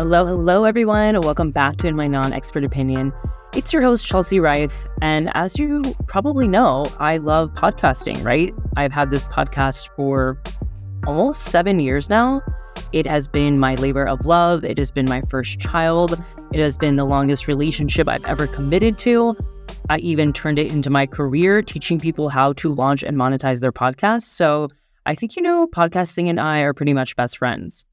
Hello, hello, everyone. Welcome back to In My Non Expert Opinion. It's your host, Chelsea Riffe. And as you probably know, I love podcasting, right? I've had this podcast for almost seven years now. It has been my labor of love. It has been my first child. It has been the longest relationship I've ever committed to. I even turned it into my career, teaching people how to launch and monetize their podcasts. So I think, you know, podcasting and I are pretty much best friends.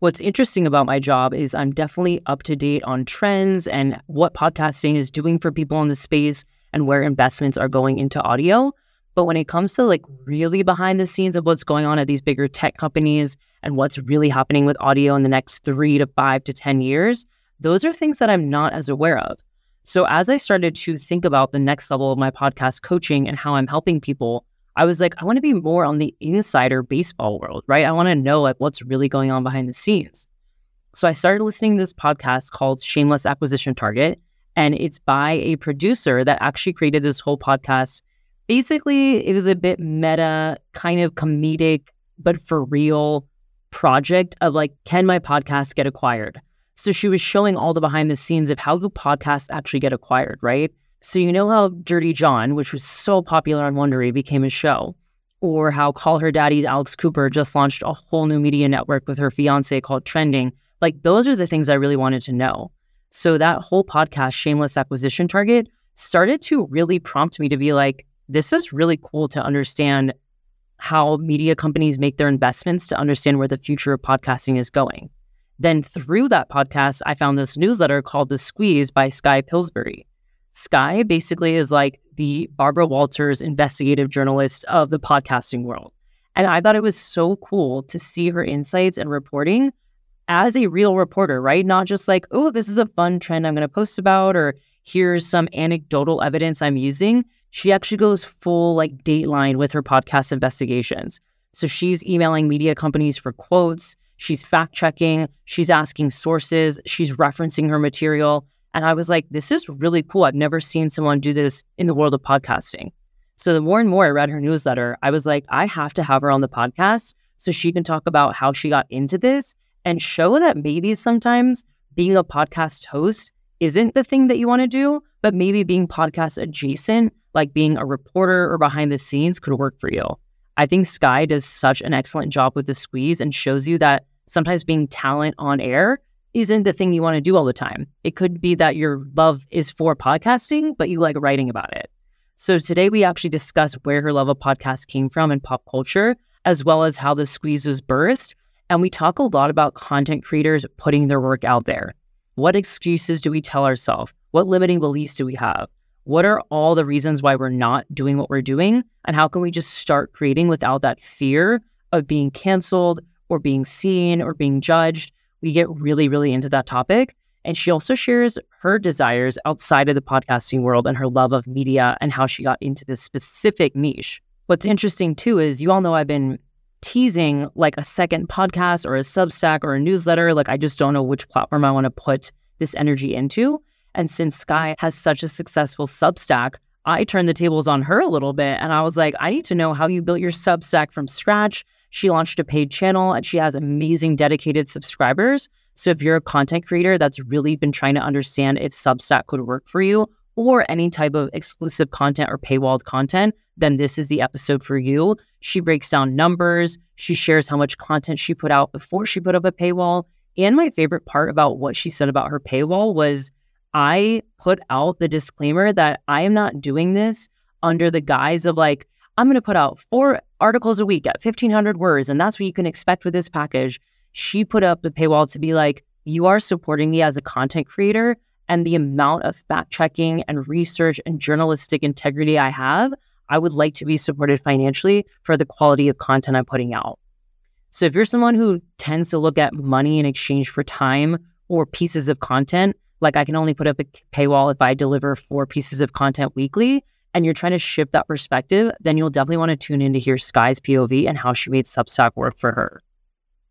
What's interesting about my job is I'm definitely up to date on trends and what podcasting is doing for people in the space and where investments are going into audio. But when it comes to like really behind the scenes of what's going on at these bigger tech companies and what's really happening with audio in the next three to five to 10 years, those are things that I'm not as aware of. So as I started to think about the next level of my podcast coaching and how I'm helping people, I was like, I want to be more on the insider baseball world, right? I want to know like what's really going on behind the scenes. So I started listening to this podcast called Shameless Acquisition Target, and it's by a producer that actually created this whole podcast. Basically, it was a bit meta, kind of comedic, but for real project of like, can my podcast get acquired? So she was showing all the behind the scenes of how do podcasts actually get acquired, right? So you know how Dirty John, which was so popular on Wondery, became a show, or how Call Her Daddy's Alex Cooper just launched a whole new media network with her fiance called Trending. Like those are the things I really wanted to know. So that whole podcast, Shameless Acquisition Target, started to really prompt me to be like, this is really cool to understand how media companies make their investments to understand where the future of podcasting is going. Then through that podcast, I found this newsletter called The Squeeze by Skye Pillsbury. Skye basically is like the Barbara Walters investigative journalist of the podcasting world. And I thought it was so cool to see her insights and reporting as a real reporter, right? Not just like, oh, this is a fun trend I'm going to post about, or here's some anecdotal evidence I'm using. She actually goes full like dateline with her podcast investigations. So she's emailing media companies for quotes, she's fact checking, she's asking sources, she's referencing her material. And I was like, this is really cool. I've never seen someone do this in the world of podcasting. So the more and more I read her newsletter, I was like, I have to have her on the podcast so she can talk about how she got into this and show that maybe sometimes being a podcast host isn't the thing that you want to do, but maybe being podcast adjacent, like being a reporter or behind the scenes, could work for you. I think Skye does such an excellent job with the squeeze and shows you that sometimes being talent on air isn't the thing you want to do all the time. It could be that your love is for podcasting, but you like writing about it. So today we actually discuss where her love of podcast came from in pop culture, as well as how the squeeze was birthed. And we talk a lot about content creators putting their work out there. What excuses do we tell ourselves? What limiting beliefs do we have? What are all the reasons why we're not doing what we're doing? And how can we just start creating without that fear of being canceled or being seen or being judged? We get really, really into that topic. And she also shares her desires outside of the podcasting world and her love of media and how she got into this specific niche. What's interesting too is you all know I've been teasing like a second podcast or a Substack or a newsletter. Like I just don't know which platform I want to put this energy into. And since Skye has such a successful Substack, I turned the tables on her a little bit and I was like, I need to know how you built your Substack from scratch she launched a paid channel and she has amazing dedicated subscribers. So if you're a content creator that's really been trying to understand if Substack could work for you or any type of exclusive content or paywalled content, then this is the episode for you. She breaks down numbers, she shares how much content she put out before she put up a paywall. And my favorite part about what she said about her paywall was I put out the disclaimer that I am not doing this under the guise of like, I'm going to put out four articles a week at 1500 words, and that's what you can expect with this package. She put up the paywall to be like, you are supporting me as a content creator, and the amount of fact checking and research and journalistic integrity I have, I would like to be supported financially for the quality of content I'm putting out. So if you're someone who tends to look at money in exchange for time or pieces of content, like I can only put up a paywall if I deliver four pieces of content weekly, and you're trying to shift that perspective, then you'll definitely want to tune in to hear Skye's POV and how she made Substack work for her.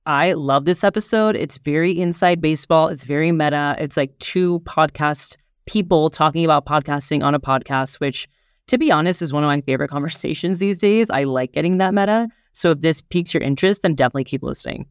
I love this episode. It's very inside baseball. It's very meta. It's like two podcast people talking about podcasting on a podcast, which, to be honest, is one of my favorite conversations these days. I like getting that meta. So if this piques your interest, then definitely keep listening.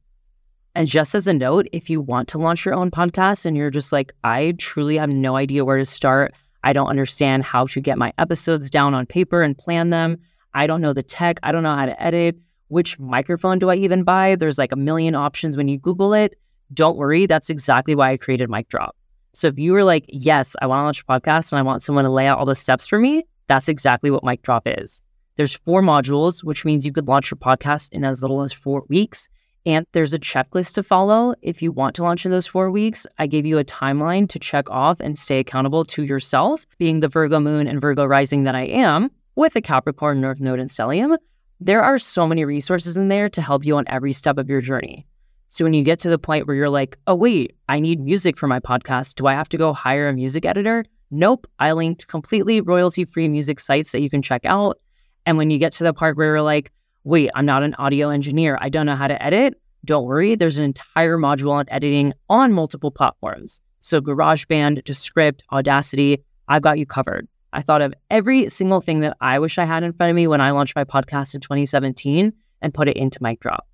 And just as a note, if you want to launch your own podcast and you're just like, I truly have no idea where to start, I don't understand how to get my episodes down on paper and plan them. I don't know the tech. I don't know how to edit. Which microphone do I even buy? There's like a million options when you Google it. Don't worry. That's exactly why I created Mic Drop. So if you were like, yes, I want to launch a podcast and I want someone to lay out all the steps for me, that's exactly what Mic Drop is. There's four modules, which means you could launch your podcast in as little as four weeks. And there's a checklist to follow. If you want to launch in those four weeks, I gave you a timeline to check off and stay accountable to yourself, being the Virgo moon and Virgo rising that I am, with a Capricorn North Node and Stellium. There are so many resources in there to help you on every step of your journey. So when you get to the point where you're like, oh, wait, I need music for my podcast, do I have to go hire a music editor? Nope. I linked completely royalty free music sites that you can check out. And when you get to the part where you're like, wait, I'm not an audio engineer. I don't know how to edit. Don't worry, there's an entire module on editing on multiple platforms. So GarageBand, Descript, Audacity, I've got you covered. I thought of every single thing that I wish I had in front of me when I launched my podcast in 2017 and put it into Mic Drop.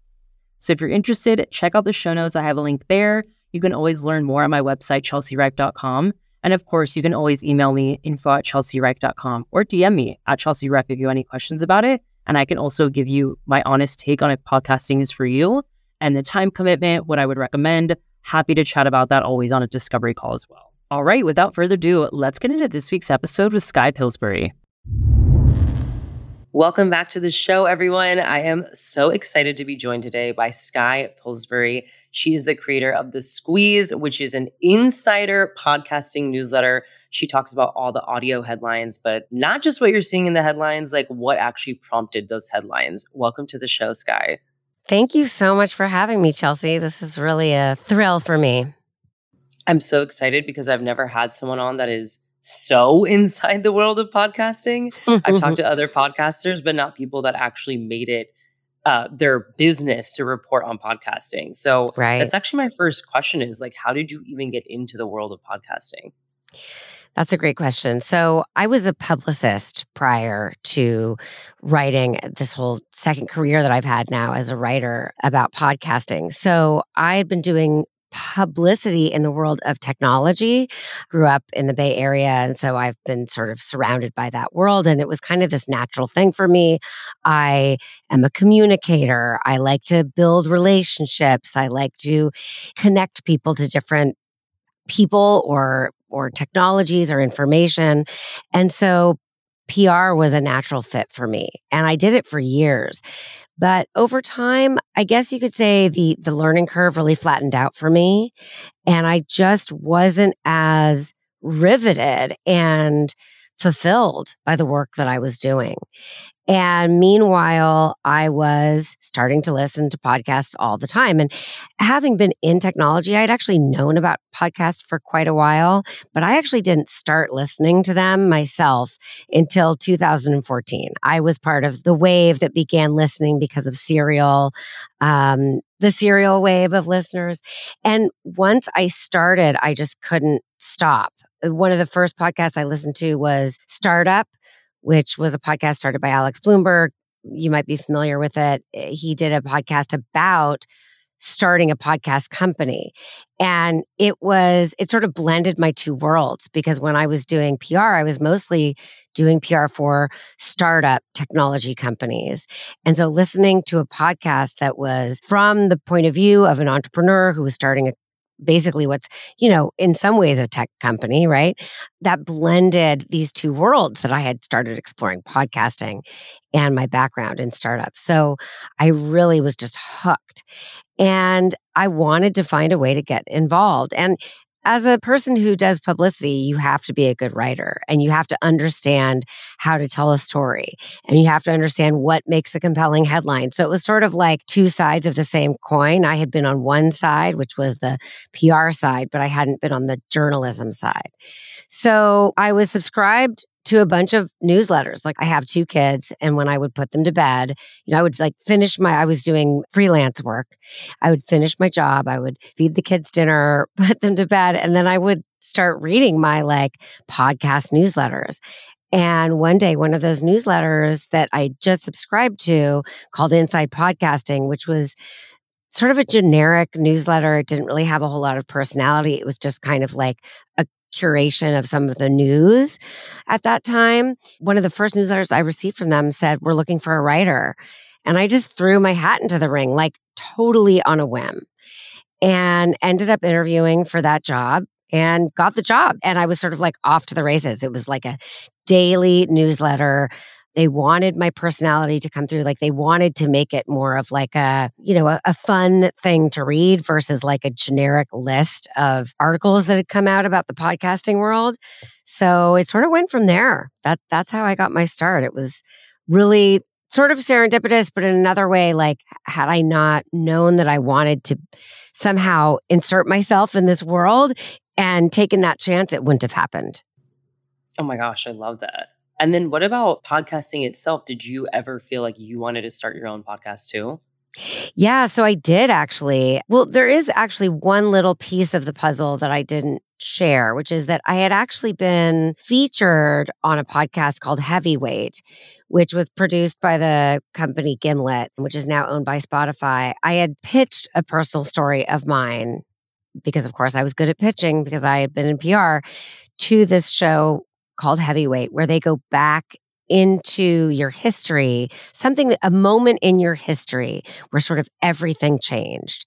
So if you're interested, check out the show notes. I have a link there. You can always learn more on my website, chelseariffe.com. And of course, you can always email me info at chelseariffe.com or DM me at chelseariffe if you have any questions about it. And I can also give you my honest take on if podcasting is for you and the time commitment, what I would recommend. Happy to chat about that always on a discovery call as well. All right, without further ado, let's get into this week's episode with Skye Pillsbury. Welcome back to the show, everyone. I am so excited to be joined today by Skye Pillsbury. She is the creator of The Squeeze, which is an insider podcasting newsletter. She talks about all the audio headlines, but not just what you're seeing in the headlines, like what actually prompted those headlines. Welcome to the show, Skye. Thank you so much for having me, Chelsea. This is really a thrill for me. I'm so excited because I've never had someone on that is so inside the world of podcasting. I've talked to other podcasters, but not people that actually made it uh, their business to report on podcasting. So right. that's actually my first question is like, how did you even get into the world of podcasting? That's a great question. So, I was a publicist prior to writing this whole second career that I've had now as a writer about podcasting. So, I had been doing publicity in the world of technology. Grew up in the Bay Area. And so I've been sort of surrounded by that world. And it was kind of this natural thing for me. I am a communicator. I like to build relationships. I like to connect people to different people or or technologies or information. And so PR was a natural fit for me and I did it for years. But over time, I guess you could say the the learning curve really flattened out for me and I just wasn't as riveted and fulfilled by the work that I was doing. And meanwhile, I was starting to listen to podcasts all the time. And having been in technology, I'd actually known about podcasts for quite a while, but I actually didn't start listening to them myself until 2014. I was part of the wave that began listening because of Serial, um, the Serial wave of listeners. And once I started, I just couldn't stop. One of the first podcasts I listened to was Startup which was a podcast started by Alex Blumberg. You might be familiar with it. Eh, he did a podcast about starting a podcast company. And it was, it sort of blended my two worlds because when I was doing PR, I was mostly doing PR for startup technology companies. And so listening to a podcast that was from the point of view of an entrepreneur who was starting a basically what's, you know, in some ways a tech company, right? That blended these two worlds that I had started exploring podcasting and my background in startups. So I really was just hooked. And I wanted to find a way to get involved. And as a person who does publicity, you have to be a good writer and you have to understand how to tell a story and you have to understand what makes a compelling headline. So it was sort of like two sides of the same coin. I had been on one side, which was the PR side, but I hadn't been on the journalism side. So I was subscribed to a bunch of newsletters. Like I have two kids and when I would put them to bed, you know, I would like finish my I was doing freelance work. I would finish my job, I would feed the kids dinner, put them to bed, and then I would start reading my like podcast newsletters. And one day, one of those newsletters that I just subscribed to called Inside Podcasting, which was sort of a generic newsletter. It didn't really have a whole lot of personality. It was just kind of like a curation of some of the news at that time. One of the first newsletters I received from them said, We're looking for a writer. And I just threw my hat into the ring, like totally on a whim, and ended up interviewing for that job and got the job. And I was sort of like off to the races. It was like a daily newsletter they wanted my personality to come through. Like they wanted to make it more of like a, you know, a, a, fun thing to read versus like a generic list of articles that had come out about the podcasting world. So it sort of went from there. That that's how I got my start. It was really sort of serendipitous, but in another way, like had I not known that I wanted to somehow insert myself in this world and taken that chance, it wouldn't have happened. Oh my gosh, I love that. And then what about podcasting itself? Did you ever feel like you wanted to start your own podcast too? Yeah, so I did actually. Well, there is actually one little piece of the puzzle that I didn't share, which is that I had actually been featured on a podcast called Heavyweight, which was produced by the company Gimlet, which is now owned by Spotify. I had pitched a personal story of mine because, of course, I was good at pitching because I had been in PR to this show called Heavyweight, where they go back into your history, something, a moment in your history where sort of everything changed.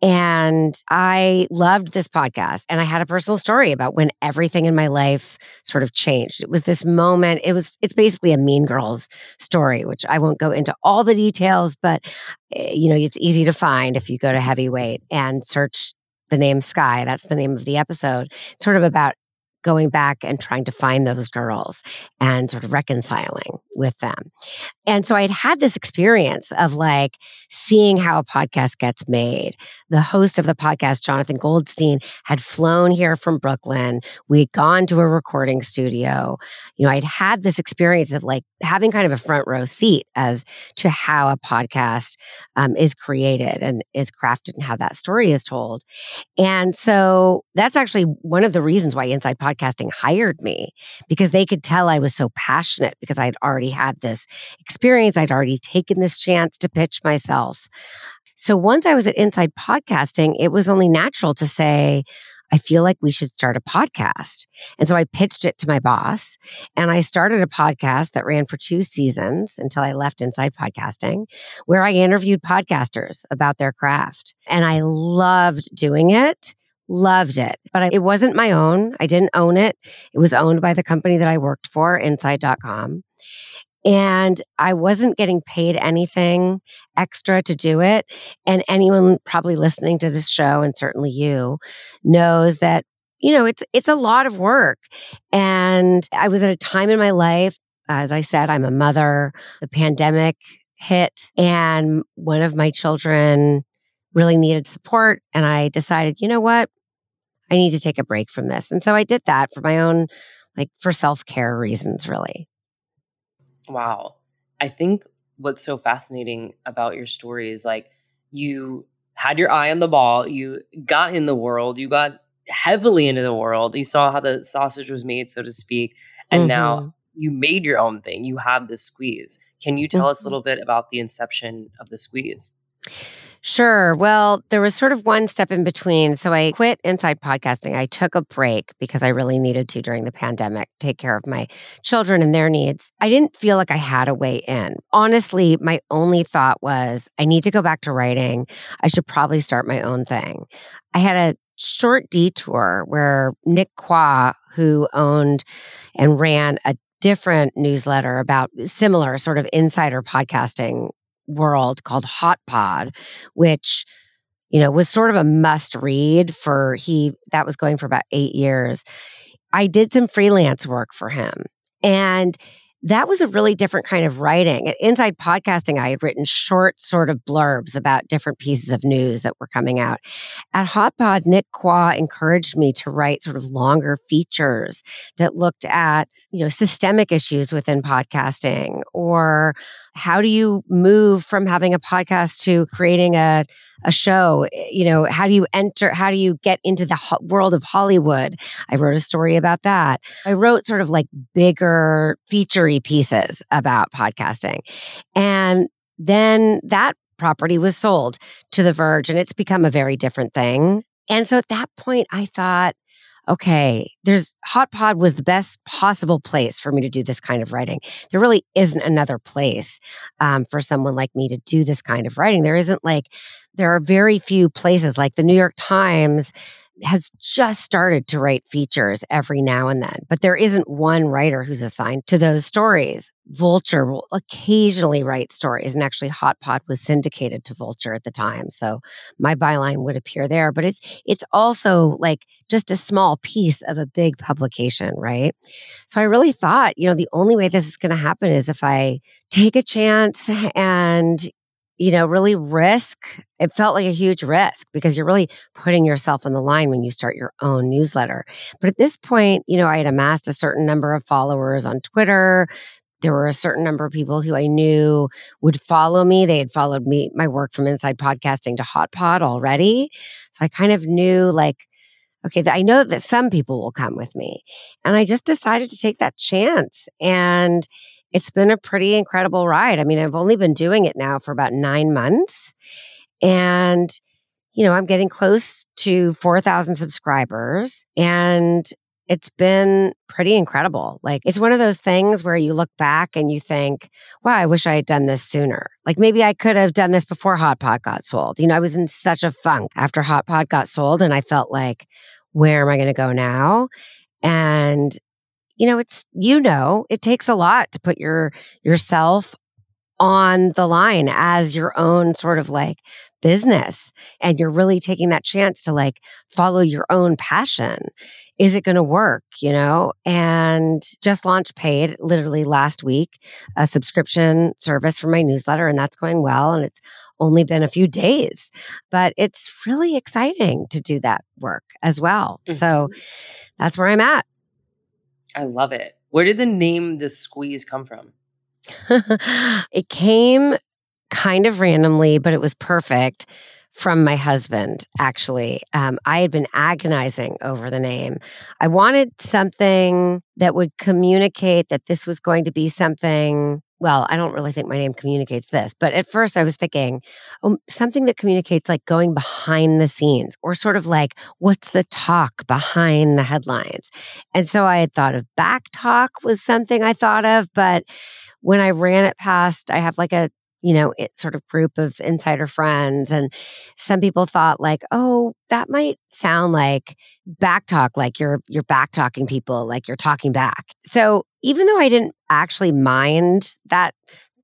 And I loved this podcast. And I had a personal story about when everything in my life sort of changed. It was this moment, it was, it's basically a Mean Girls story, which I won't go into all the details, but, eh, you know, it's easy to find if you go to Heavyweight and search the name Skye. That's the name of the episode. It's sort of about going back and trying to find those girls and sort of reconciling with them. And so I'd had this experience of like seeing how a podcast gets made. The host of the podcast, Jonathan Goldstein, had flown here from Brooklyn. We'd gone to a recording studio. You know, I'd had this experience of like having kind of a front row seat as to how a podcast um, is created and is crafted and how that story is told. And so that's actually one of the reasons why Inside Podcasting hired me because they could tell I was so passionate because I had already had this experience. I'd already taken this chance to pitch myself. So once I was at Inside Podcasting, it was only natural to say, I feel like we should start a podcast. And so I pitched it to my boss and I started a podcast that ran for two seasons until I left Inside Podcasting, where I interviewed podcasters about their craft. And I loved doing it. Loved it, but I, it wasn't my own. I didn't own it. It was owned by the company that I worked for, inside.com. And I wasn't getting paid anything extra to do it. And anyone probably listening to this show, and certainly you, knows that you know it's it's a lot of work and i was at a time in my life as i said i'm a mother the pandemic hit and one of my children really needed support and i decided you know what i need to take a break from this and so i did that for my own like for self-care reasons really Wow. I think what's so fascinating about your story is like you had your eye on the ball, you got in the world, you got heavily into the world, you saw how the sausage was made, so to speak, and mm-hmm. now you made your own thing. You have the squeeze. Can you tell mm-hmm. us a mm-hmm. little bit about the inception of the squeeze? Sure. Well, there was sort of one step in between. So I quit inside podcasting. I took a break because I really needed to during the pandemic take care of my children and their needs. I didn't feel like I had a way in. Honestly, my only thought was I need to go back to writing. I should probably start my own thing. I had a short detour where Nick Quah, who owned and ran a different newsletter about similar sort of insider podcasting world called Hot Pod, which you know was sort of a must read for he that was going for about 8 years. I did some freelance work for him and that was a really different kind of writing. At Inside Podcasting, I had written short sort of blurbs about different pieces of news that were coming out. At HotPod, Nick Quah encouraged me to write sort of longer features that looked at, you know, systemic issues within podcasting or how do you move from having a podcast to creating a a show you know how do you enter how do you get into the ho- world of hollywood i wrote a story about that i wrote sort of like bigger featurey pieces about podcasting and then that property was sold to The Verge, and it's become a very different thing. And so at that point, I thought, okay, there's Hot Pod was the best possible place for me to do this kind of writing. There really isn't another place um, for someone like me to do this kind of writing. There isn't like, there are very few places like the New York Times has just started to write features every now and then, but there isn't one writer who's assigned to those stories. Vulture will occasionally write stories, and actually, Hot Pod was syndicated to Vulture at the time, so my byline would appear there. But it's it's also like just a small piece of a big publication, right? So I really thought, you know, the only way this is going to happen is if I take a chance and you know, really risk. It felt like a huge risk because you're really putting yourself on the line when you start your own newsletter. But at this point, you know, I had amassed a certain number of followers on Twitter. There were a certain number of people who I knew would follow me. They had followed me, my work from Inside Podcasting to Hot Pod already. So I kind of knew like, okay, I know that some people will come with me. And I just decided to take that chance. And it's been a pretty incredible ride. I mean, I've only been doing it now for about nine months. And, you know, I'm getting close to 4,000 subscribers. And it's been pretty incredible. Like, it's one of those things where you look back and you think, wow, I wish I had done this sooner. Like, maybe I could have done this before Hot Pod got sold. You know, I was in such a funk after Hot Pod got sold, and I felt like, where am I going to go now? And you know, it's, you know, it takes a lot to put your, yourself on the line as your own sort of like business and you're really taking that chance to like follow your own passion. Is it going to work you know? And just launched paid literally last week a subscription service for my newsletter and that's going well and it's only been a few days. But it's really exciting to do that work as well. Mm-hmm. so that's where i'm at I love it. Where did the name The Squeeze come from? it came kind of randomly, but it was perfect from my husband, actually. Um, I had been agonizing over the name. I wanted something that would communicate that this was going to be something well, I don't really think my name communicates this, but at first I was thinking um, something that communicates like going behind the scenes or sort of like what's the talk behind the headlines. And so I had thought of back talk was something I thought of, but when I ran it past, I have like a you know, it sort of group of insider friends. And some people thought like, oh, that might sound like back talk, like you're you're back talking people, like you're talking back. So even though I didn't actually mind that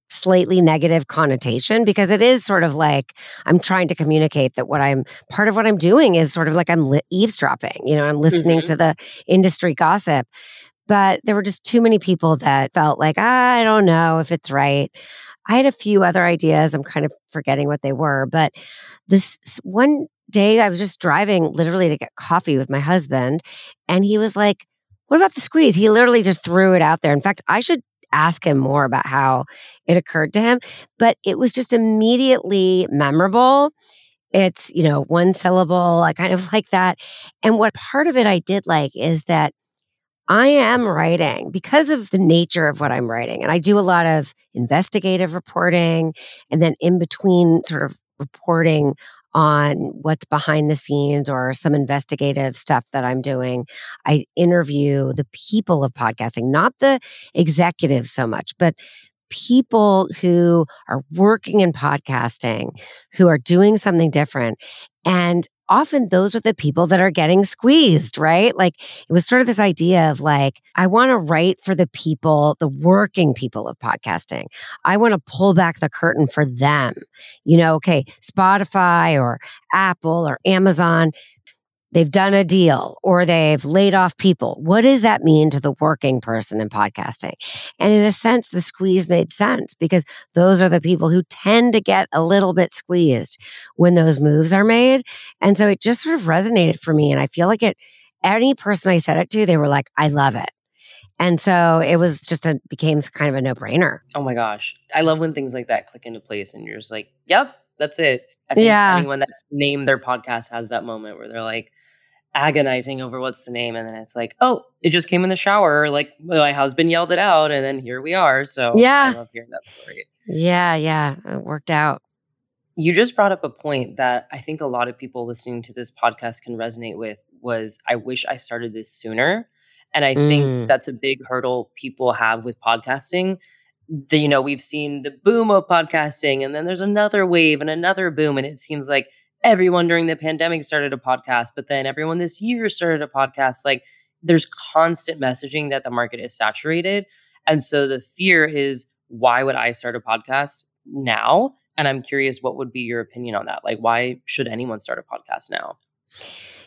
slightly negative connotation because it is sort of like I'm trying to communicate that what I'm part of what I'm doing is sort of like I'm li- eavesdropping, you know, I'm listening mm-hmm. to the industry gossip. But there were just too many people that felt like, ah, I don't know if it's right. I had a few other ideas. I'm kind of forgetting what they were, but this one day I was just driving literally to get coffee with my husband, and he was like, What about the squeeze? He literally just threw it out there. In fact, I should ask him more about how it occurred to him, but it was just immediately memorable. It's, you know, one syllable. I kind of like that. And what part of it I did like is that I am writing because of the nature of what I'm writing. And I do a lot of investigative reporting and then in between sort of reporting on what's behind the scenes or some investigative stuff that I'm doing. I interview the people of podcasting, not the executives so much, but people who are working in podcasting, who are doing something different. And often those are the people that are getting squeezed, right? Like it was sort of this idea of like, I want to write for the people, the working people of podcasting. I want to pull back the curtain for them. You know, okay, Spotify or Apple or Amazon, they've done a deal or they've laid off people. What does that mean to the working person in podcasting? And in a sense, the squeeze made sense because those are the people who tend to get a little bit squeezed when those moves are made. And so it just sort of resonated for me. And I feel like it, any person I said it to, they were like, I love it. And so it was just a became kind of a no brainer. Oh my gosh. I love when things like that click into place and you're just like, yep, that's it. I think yeah. anyone that's named their podcast has that moment where they're like, agonizing over what's the name and then it's like oh it just came in the shower like my husband yelled it out and then here we are so yeah i love hearing that story yeah yeah it worked out You just brought up a point that I think a lot of people listening to this podcast can resonate with was I wish I started this sooner. And I mm. think that's a big hurdle people have with podcasting. The, you know, we've seen the boom of podcasting and then there's another wave and another boom. And it seems like everyone during the pandemic started a podcast, but then everyone this year started a podcast. Like there's constant messaging that the market is saturated. And so the fear is, why would I start a podcast now? And I'm curious, what would be your opinion on that? Like, why should anyone start a podcast now?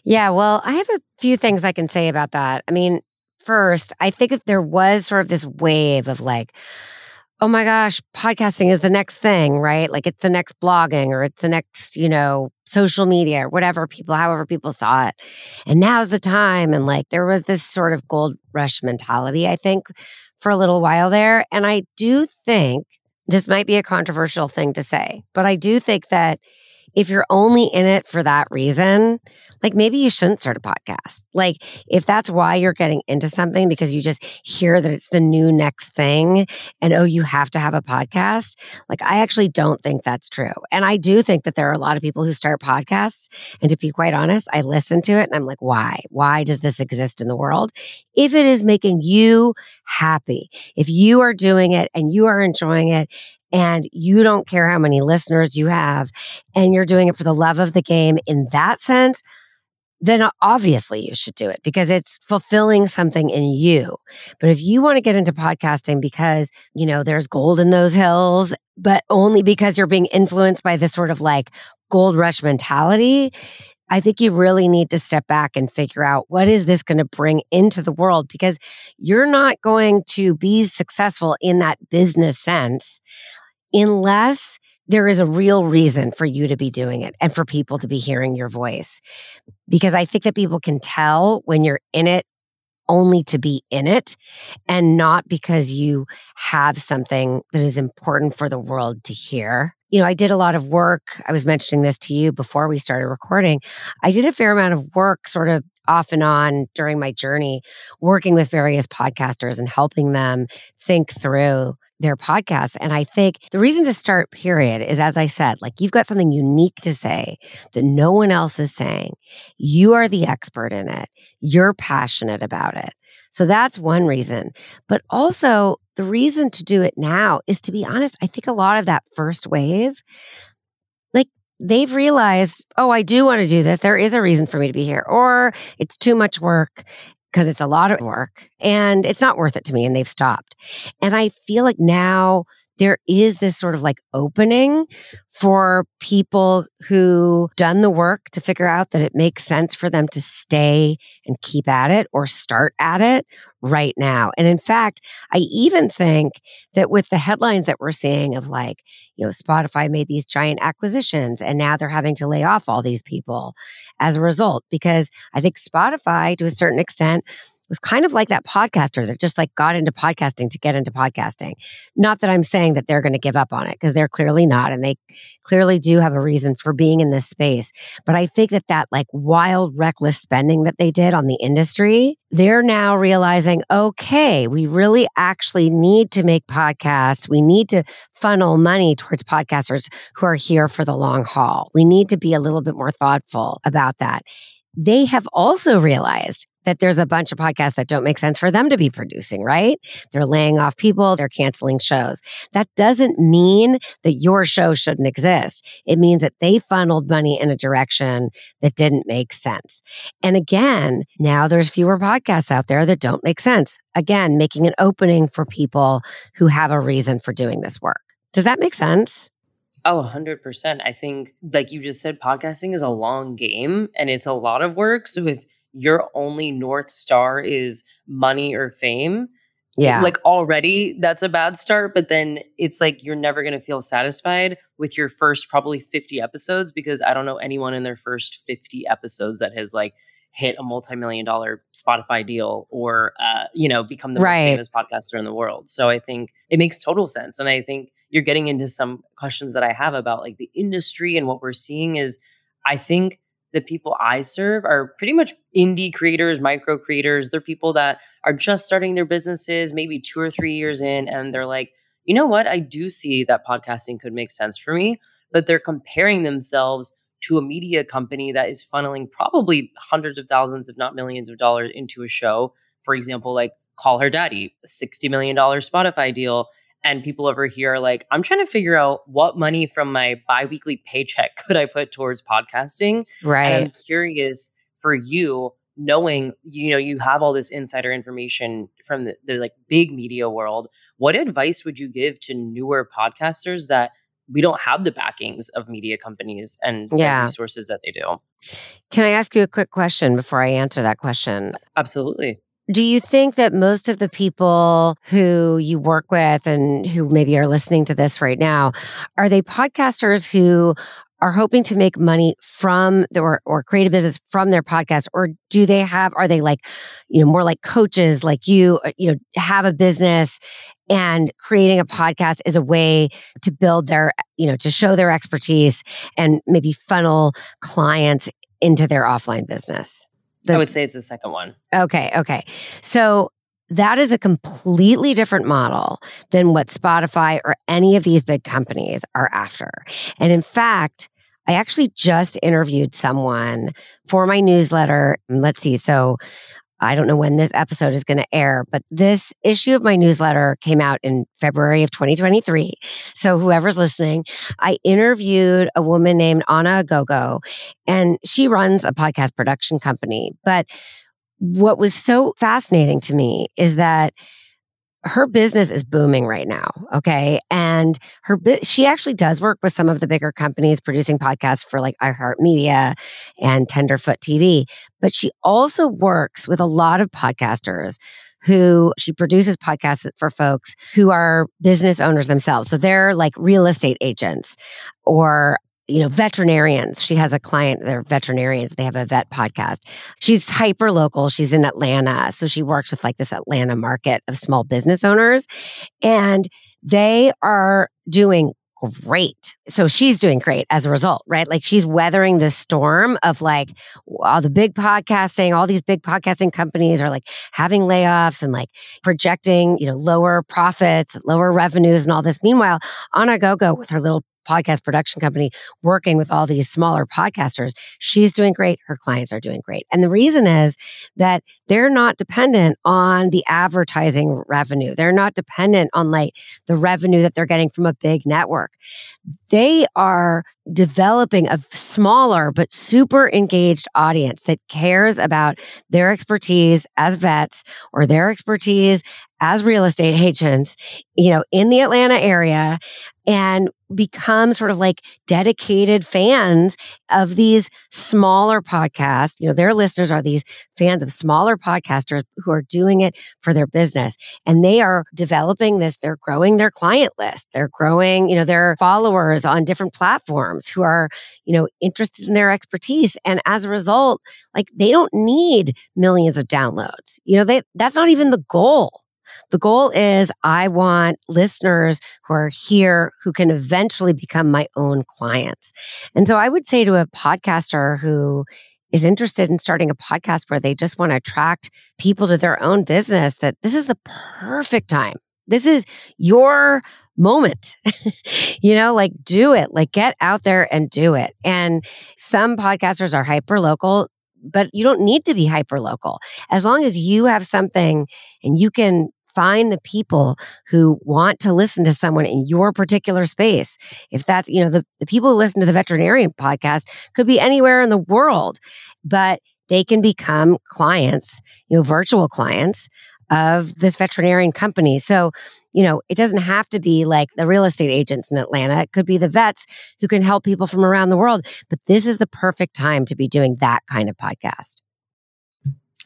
Yeah, well, I have a few things I can say about that. I mean, first, I think that there was sort of this wave of like, oh my gosh, podcasting is the next thing, right? Like it's the next blogging or it's the next, you know, social media or whatever people, however people saw it. And now's the time. And like there was this sort of gold rush mentality, I think, for a little while there. And I do think this might be a controversial thing to say, but I do think that if you're only in it for that reason, like maybe you shouldn't start a podcast. Like if that's why you're getting into something because you just hear that it's the new next thing and oh, you have to have a podcast. Like I actually don't think that's true. And I do think that there are a lot of people who start podcasts. And to be quite honest, I listen to it and I'm like, why? Why does this exist in the world? If it is making you happy, if you are doing it and you are enjoying it and you don't care how many listeners you have and you're doing it for the love of the game in that sense, then obviously you should do it because it's fulfilling something in you. But if you want to get into podcasting because, you know, there's gold in those hills, but only because you're being influenced by this sort of like gold rush mentality, I think you really need to step back and figure out what is this going to bring into the world because you're not going to be successful in that business sense unless there is a real reason for you to be doing it and for people to be hearing your voice. Because I think that people can tell when you're in it only to be in it and not because you have something that is important for the world to hear. You know, I did a lot of work. I was mentioning this to you before we started recording. I did a fair amount of work sort of off and on during my journey, working with various podcasters and helping them think through their podcasts. And I think the reason to start, period, is as I said, like you've got something unique to say that no one else is saying. You are the expert in it, you're passionate about it. So that's one reason. But also, the reason to do it now is to be honest, I think a lot of that first wave, like they've realized, oh, I do want to do this. There is a reason for me to be here, or it's too much work because it's a lot of work and it's not worth it to me. And they've stopped. And I feel like now there is this sort of like opening for people who done the work to figure out that it makes sense for them to stay and keep at it or start at it right now. And in fact, I even think that with the headlines that we're seeing of like, you know, Spotify made these giant acquisitions and now they're having to lay off all these people as a result, because I think Spotify to a certain extent was kind of like that podcaster that just like got into podcasting to get into podcasting. Not that I'm saying that they're going to give up on it because they're clearly not. And they clearly do have a reason for being in this space. But I think that that like wild, reckless spending that they did on the industry, they're now realizing, okay, we really actually need to make podcasts. We need to funnel money towards podcasters who are here for the long haul. We need to be a little bit more thoughtful about that they have also realized that there's a bunch of podcasts that don't make sense for them to be producing, right? They're laying off people, they're canceling shows. That doesn't mean that your show shouldn't exist. It means that they funneled money in a direction that didn't make sense. And again, now there's fewer podcasts out there that don't make sense. Again, making an opening for people who have a reason for doing this work. Does that make sense? Oh, 100%. I think, like you just said, podcasting is a long game and it's a lot of work. So if your only North Star is money or fame, yeah. Like already that's a bad start, but then it's like you're never going to feel satisfied with your first probably 50 episodes because I don't know anyone in their first 50 episodes that has like hit a multi-million dollar Spotify deal or uh, you know, become the right. most famous podcaster in the world. So I think it makes total sense and I think you're getting into some questions that I have about like the industry and what we're seeing is I think the people I serve are pretty much indie creators, micro creators. They're people that are just starting their businesses, maybe two or three years in, and they're like, you know what? I do see that podcasting could make sense for me, but they're comparing themselves to a media company that is funneling probably hundreds of thousands, if not millions of dollars into a show. For example, like Call Her Daddy, a $60 million Spotify deal. And people over here are like, I'm trying to figure out what money from my biweekly paycheck could I put towards podcasting. Right. And I'm curious for you, knowing you know you have all this insider information from the, the like big media world what advice would you give to newer podcasters that we don't have the backings of media companies and Yeah. resources that they do Can I ask you a quick question before I answer that question? absolutely Do you think that most of the people who you work with and who maybe are listening to this right now are they podcasters who are hoping to make money from the, or, or create a business from their podcast? Or do they have are they like you know more like coaches like you you know have a business and creating a podcast is a way to build their you know to show their expertise and maybe funnel clients into their offline business i would say it's the second one Okay, okay. So that is a completely different model than what Spotify or any of these big companies are after. And in fact, I actually just interviewed someone for my newsletter. Let's see. So I don't know when this episode is going to air, but this issue of my newsletter came out in February of 2023. So whoever's listening, I interviewed a woman named Anna Gogo, and she runs a podcast production company. But what was so fascinating to me is that her business is booming right now. Okay. And her, she actually does work with some of the bigger companies producing podcasts for like iHeartMedia and Tenderfoot TV. But she also works with a lot of podcasters who she produces podcasts for folks who are business owners themselves. So they're like real estate agents or you know, veterinarians. She has a client, they're veterinarians. They have a vet podcast. She's hyper local. She's in Atlanta. So she works with like this Atlanta market of small business owners. And they are doing great. So she's doing great as a result, right? Like she's weathering the storm of like all the big podcasting, all these big podcasting companies are like having layoffs and like projecting, you know, lower profits, lower revenues and all this. Meanwhile, Anna Gogo with her little podcast production company working with all these smaller podcasters, she's doing great. Her clients are doing great. And the reason is that they're not dependent on the advertising revenue. They're not dependent on like the revenue that they're getting from a big network. They are developing a smaller but super engaged audience that cares about their expertise as vets or their expertise as real estate agents, you know, in the Atlanta area and become sort of like dedicated fans of these smaller podcasts. You know, their listeners are these fans of smaller podcasters who are doing it for their business and they are developing this. They're growing their client list. They're growing, you know, their followers on different platforms who are, you know, interested in their expertise. And as a result, like they don't need millions of downloads. You know, they, that's not even the goal. The goal is I want listeners who are here who can eventually become my own clients. And so I would say to a podcaster who is interested in starting a podcast where they just want to attract people to their own business that this is the perfect time. This is your moment. you know, like do it, like get out there and do it. And some podcasters are hyper local, but you don't need to be hyper local. As long as you have something and you can find the people who want to listen to someone in your particular space. If that's, you know, the, the people who listen to the veterinarian podcast could be anywhere in the world, but they can become clients, you know, virtual clients of this veterinarian company. So, you know, it doesn't have to be like the real estate agents in Atlanta. It could be the vets who can help people from around the world. But this is the perfect time to be doing that kind of podcast.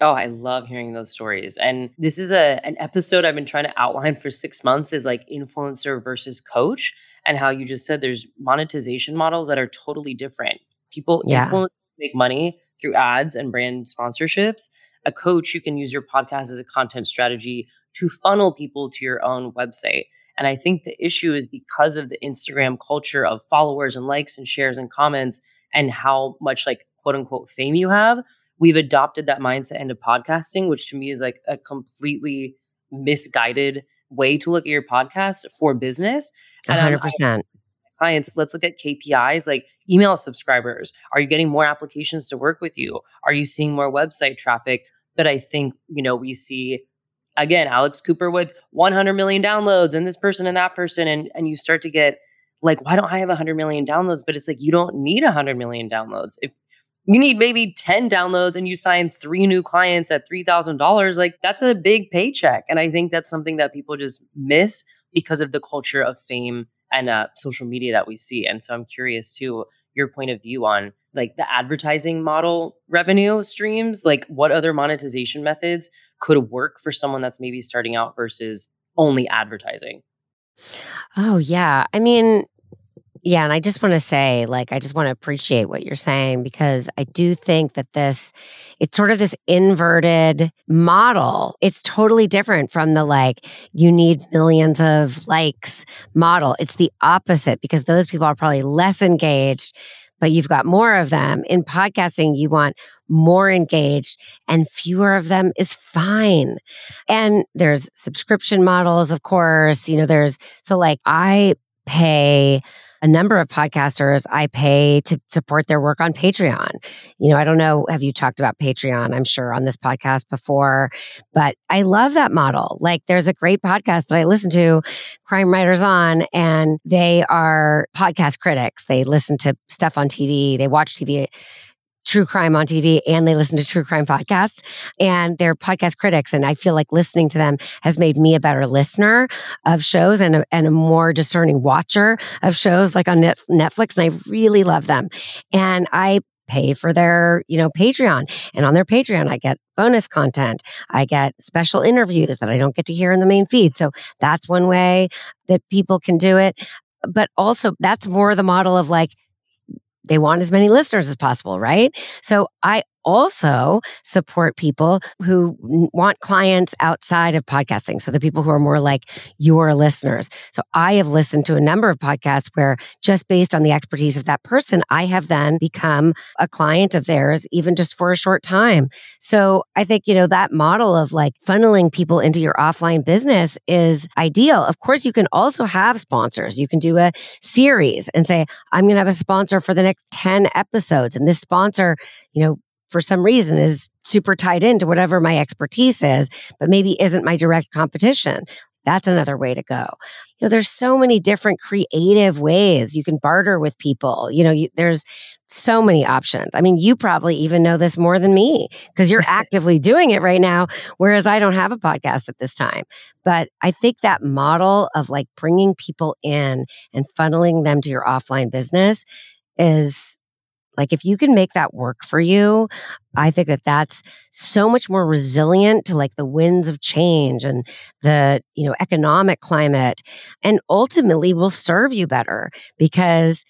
Oh, I love hearing those stories. And this is a an episode I've been trying to outline for 6 months is like influencer versus coach and how you just said there's monetization models that are totally different. People Yeah. influencers make money through ads and brand sponsorships. A coach you can use your podcast as a content strategy to funnel people to your own website. And I think the issue is because of the Instagram culture of followers and likes and shares and comments and how much like quote unquote fame you have, we've adopted that mindset into podcasting, which to me is like a completely misguided way to look at your podcast for business. A And hundred percent. clients, let's look at KPIs like email subscribers. Are you getting more applications to work with you? Are you seeing more website traffic? But I think, you know, we see again Alex Cooper with 100 million downloads and this person and that person and and you start to get like why don't I have 100 million downloads? But it's like you don't need 100 million downloads. If you need maybe 10 downloads and you sign three new clients at $3,000, like that's a big paycheck. And I think that's something that people just miss because of the culture of fame and uh, social media that we see. And so I'm curious too, your point of view on like the advertising model revenue streams, like what other monetization methods could work for someone that's maybe starting out versus only advertising? Oh, yeah. I mean, yeah, and I just want to say, like, I just want to appreciate what you're saying because I do think that this, it's sort of this inverted model. It's totally different from the like, you need millions of likes model. It's the opposite because those people are probably less engaged, but you've got more of them. In podcasting, you want more engaged and fewer of them is fine. And there's subscription models, of course. You know, there's, so like, I pay a number of podcasters I pay to support their work on Patreon. You know, I don't know, have you talked about Patreon? I'm sure on this podcast before, but I love that model. Like, there's a great podcast that I listen to, Crime Writers On, and they are podcast critics. They listen to stuff on TV, they watch TV true crime on TV and they listen to true crime podcasts and they're podcast critics. And I feel like listening to them has made me a better listener of shows and a, and a more discerning watcher of shows like on Netflix. And I really love them. And I pay for their, you know, Patreon. And on their Patreon, I get bonus content. I get special interviews that I don't get to hear in the main feed. So that's one way that people can do it. But also, that's more the model of like, they want as many listeners as possible, right? So I also support people who want clients outside of podcasting. So the people who are more like your listeners. So I have listened to a number of podcasts where just based on the expertise of that person, I have then become a client of theirs, even just for a short time. So I think, you know, that model of like funneling people into your offline business is ideal. Of course, you can also have sponsors. You can do a series and say, I'm going to have a sponsor for the next 10 episodes. And this sponsor, you know, for some reason is super tied into whatever my expertise is, but maybe isn't my direct competition. That's another way to go. You know, there's so many different creative ways you can barter with people. You know, you, there's so many options. I mean, you probably even know this more than me because you're actively doing it right now, whereas I don't have a podcast at this time. But I think that model of like bringing people in and funneling them to your offline business is like if you can make that work for you, I think that that's so much more resilient to like the winds of change and the, you know, economic climate and ultimately will serve you better because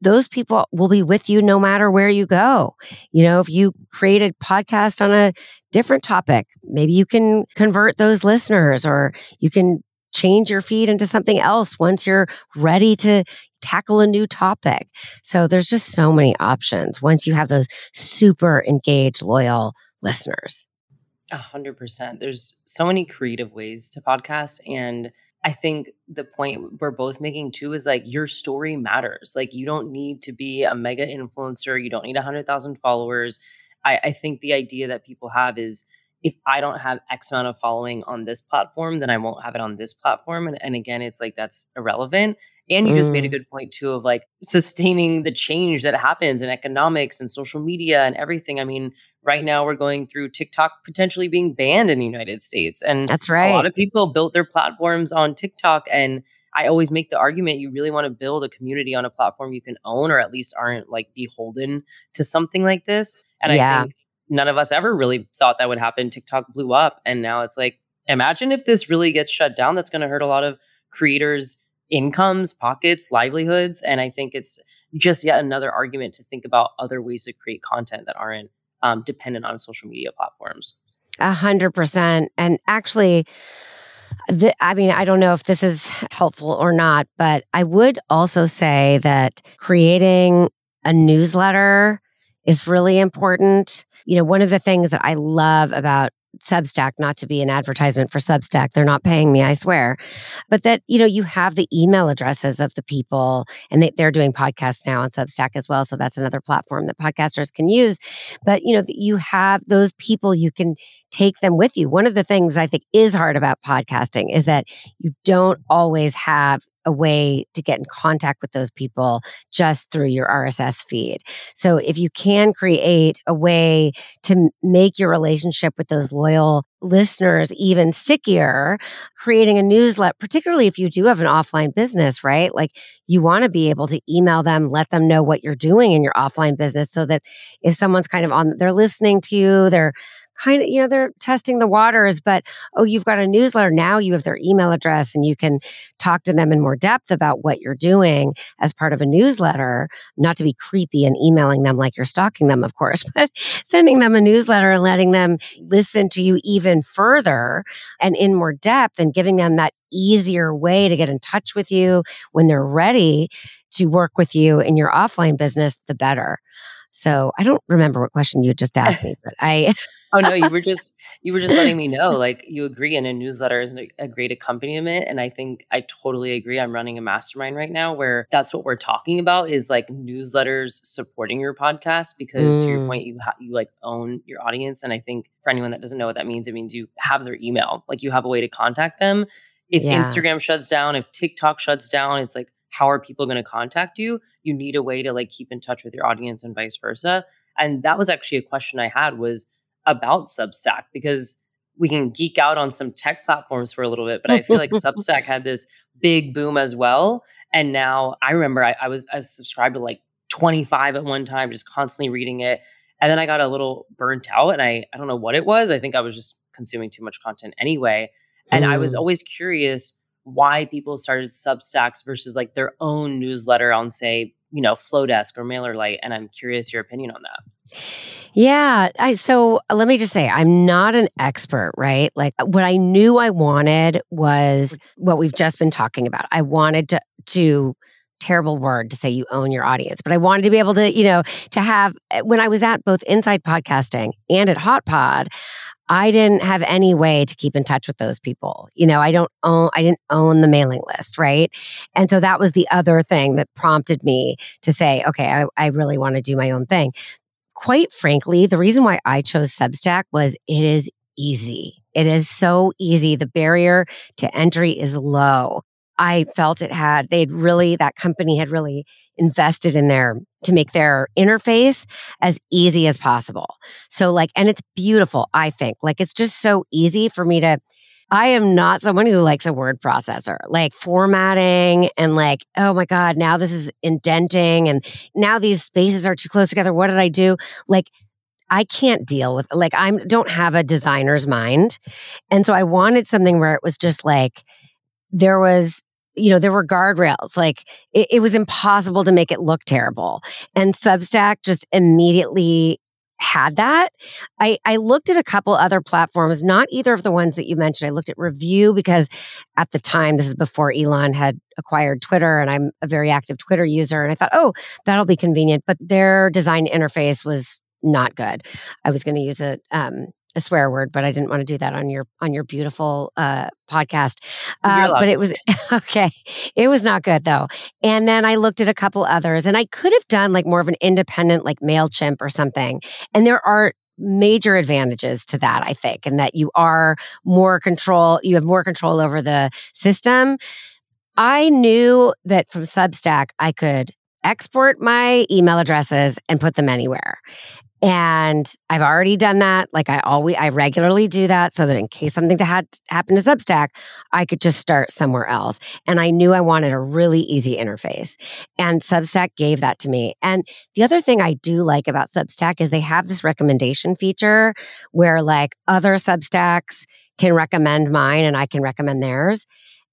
those people will be with you no matter where you go. You know, if you create a podcast on a different topic, maybe you can convert those listeners or you can change your feed into something else once you're ready to tackle a new topic. So there's just so many options once you have those super engaged, loyal listeners. A hundred percent. There's so many creative ways to podcast. And I think the point we're both making too is like your story matters. Like you don't need to be a mega influencer. You don't need a hundred thousand followers. I, I think the idea that people have is if I don't have X amount of following on this platform, then I won't have it on this platform. And, and again, it's like that's irrelevant. And you mm. just made a mm. good point too of like sustaining the change that happens in economics and social media and everything. I mean, right now we're going through TikTok potentially being banned in the United States. And that's right. A lot of people built their platforms on TikTok. And I always make the argument you really want to build a community on a platform you can own or at least aren't like beholden to something like this. And yeah. I think none of us ever really thought that would happen. TikTok blew up. And now it's like, imagine if this really gets shut down. That's going to hurt a lot of creators' incomes, pockets, livelihoods. And I think it's just yet another argument to think about other ways to create content that aren't um, dependent on social media platforms. A hundred percent. And actually, the, I mean, I don't know if this is helpful or not, but I would also say that creating a newsletter is really important. You know, one of the things that I love about Substack, not to be an advertisement for Substack. They're not paying me, I swear. But that, you know, you have the email addresses of the people and they, they're doing podcasts now on Substack as well. So that's another platform that podcasters can use. But, you know, you have those people, you can take them with you. One of the things I think is hard about podcasting is that you don't always have a way to get in contact with those people just through your RSS feed. So if you can create a way to make your relationship with those loyal listeners even stickier, creating a newsletter, particularly if you do have an offline business, right? Like you want to be able to email them, let them know what you're doing in your offline business so that if someone's kind of on, they're listening to you, they're kind of, you know, they're testing the waters, but oh, you've got a newsletter. Now you have their email address and you can talk to them in more depth about what you're doing as part of a newsletter, not to be creepy and emailing them like you're stalking them, of course, but sending them a newsletter and letting them listen to you even further and in more depth and giving them that easier way to get in touch with you when they're ready to work with you in your offline business, the better. So I don't remember what question you just asked me, but I. oh no, you were just you were just letting me know like you agree, and a newsletter is a great accompaniment, and I think I totally agree. I'm running a mastermind right now where that's what we're talking about is like newsletters supporting your podcast because mm. to your mm. point, you ha- you like own your audience, and I think for anyone that doesn't know what that means, it means you have their email, like you have a way to contact them. If yeah. Instagram shuts down, if TikTok shuts down, it's like how are people going to contact you? You need a way to like keep in touch with your audience and vice versa. And that was actually a question I had was about Substack because we can geek out on some tech platforms for a little bit, but I feel like Substack had this big boom as well. And now I remember I, I was I subscribed to like 25 at one time, just constantly reading it. And then I got a little burnt out and I I don't know what it was. I think I was just consuming too much content anyway. And mm. I was mm. always curious why people started Substacks versus like their own newsletter on, say, you know, Flodesk or MailerLite. And I'm curious your opinion on that. Yeah. I, so uh, let me just say, I'm not an expert, right? Like uh, what I knew I wanted was what we've just been talking about. I wanted to, to, terrible word to say you own your audience, but I wanted to be able to, you know, to have uh, when I was at both Inside Podcasting and at Hot Pod, I didn't have any way to keep in touch with those people. You know, I don't own, I didn't own the mailing list, right? And so that was the other thing that prompted me to say, okay, I, I really want to do my own thing. Quite frankly, the reason why I chose Substack was it is easy. It is so easy. The barrier to entry is low. I felt it had, they'd really, that company had really invested in their, to make their interface as easy as possible. So, like, and it's beautiful, I think. Like, it's just so easy for me to, I am not someone who likes a word processor, like formatting and like, oh my God, now this is indenting and now these spaces are too close together. What did I do? Like, I can't deal with like I don't have a designer's mind. And so I wanted something where it was just like there was you know, there were guardrails. Like it, it, was impossible to make it look terrible. And Substack just immediately had that. I, I looked at a couple other platforms, not either of the ones that you mentioned. I looked at Revue because at the time, this is before Elon had acquired Twitter, and I'm a very active Twitter user. And I thought, oh, that'll be convenient. But their design interface was not good. I was going to use a um, a swear word, but I didn't want to do that on your on your beautiful uh, podcast. Uh, but it was okay. It was not good though. And then I looked at a couple others, and I could have done like more of an independent, like Mailchimp or something. And there are major advantages to that, I think, and that you are more control. You have more control over the system. I knew that from Substack, I could export my email addresses and put them anywhere. And I've already done that. Like I always, I regularly do that so that in case something to happen to Substack, I could just start somewhere else. And I knew I wanted a really easy interface. And Substack gave that to me. And the other thing I do like about Substack is they have this recommendation feature where like other Substacks can recommend mine and I can recommend theirs.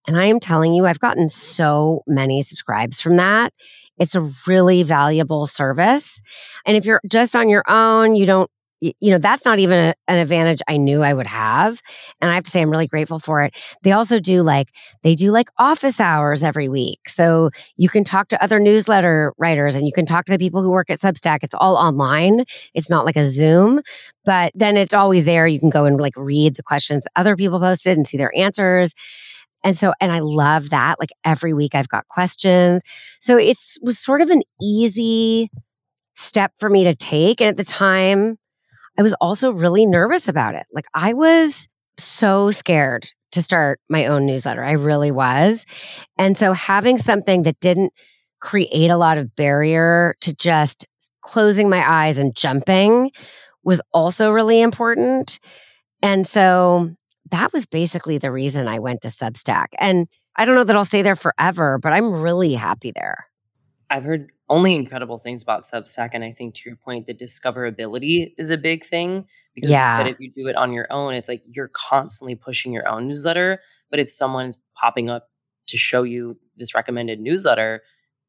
And I am telling you, I've gotten so many subscribes from that. It's a really valuable service. And if you're just on your own, you don't you know, that's not even a, an advantage I knew I would have. And I have to say, I'm really grateful for it. They also do like, they do like office hours every week. So you can talk to other newsletter writers and you can talk to the people who work at Substack. It's all online. It's not like a Zoom, but then it's always there. You can go and like read the questions that other people posted and see their answers. And so, and I love that. Like every week I've got questions. So it's was sort of an easy step for me to take. And at the time, I was also really nervous about it. Like I was so scared to start my own newsletter. I really was. And so having something that didn't create a lot of barrier to just closing my eyes and jumping was also really important. And so that was basically the reason I went to Substack. And I don't know that I'll stay there forever, but I'm really happy there. I've heard only incredible things about Substack. And I think to your point, the discoverability is a big thing because yeah. you said if you do it on your own, it's like you're constantly pushing your own newsletter. But if someone's popping up to show you this recommended newsletter,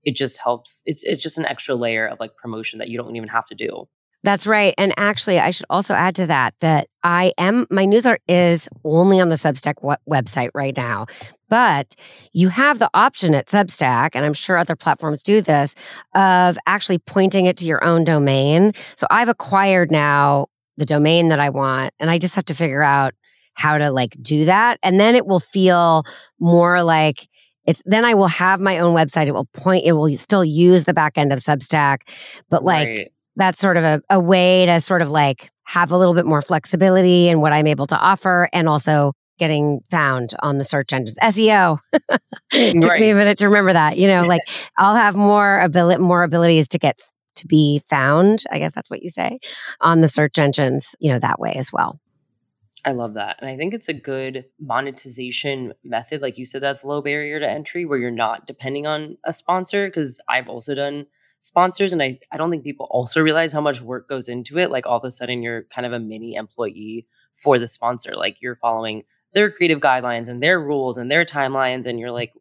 it just helps. It's it's just an extra layer of like promotion that you don't even have to do. That's right. And actually, I should also add to that that I am, my newsletter is only on the Substack website right now. But you have the option at Substack, and I'm sure other platforms do this, of actually pointing it to your own domain. So I've acquired now the domain that I want, and I just have to figure out how to like do that. And then it will feel more like, it's then I will have my own website. It will point, it will still use the back end of Substack, but like right that's sort of a, a way to sort of like have a little bit more flexibility in what I'm able to offer and also getting found on the search engines. SEO. Took right. me a minute to remember that. You know, like I'll have more ability more abilities to get to be found. I guess that's what you say on the search engines, you know, that way as well. I love that. And I think it's a good monetization method. Like you said, that's low barrier to entry where you're not depending on a sponsor. Cause I've also done sponsors. And I, I don't think people also realize how much work goes into it. Like all of a sudden you're kind of a mini employee for the sponsor. Like you're following their creative guidelines and their rules and their timelines. And you're like,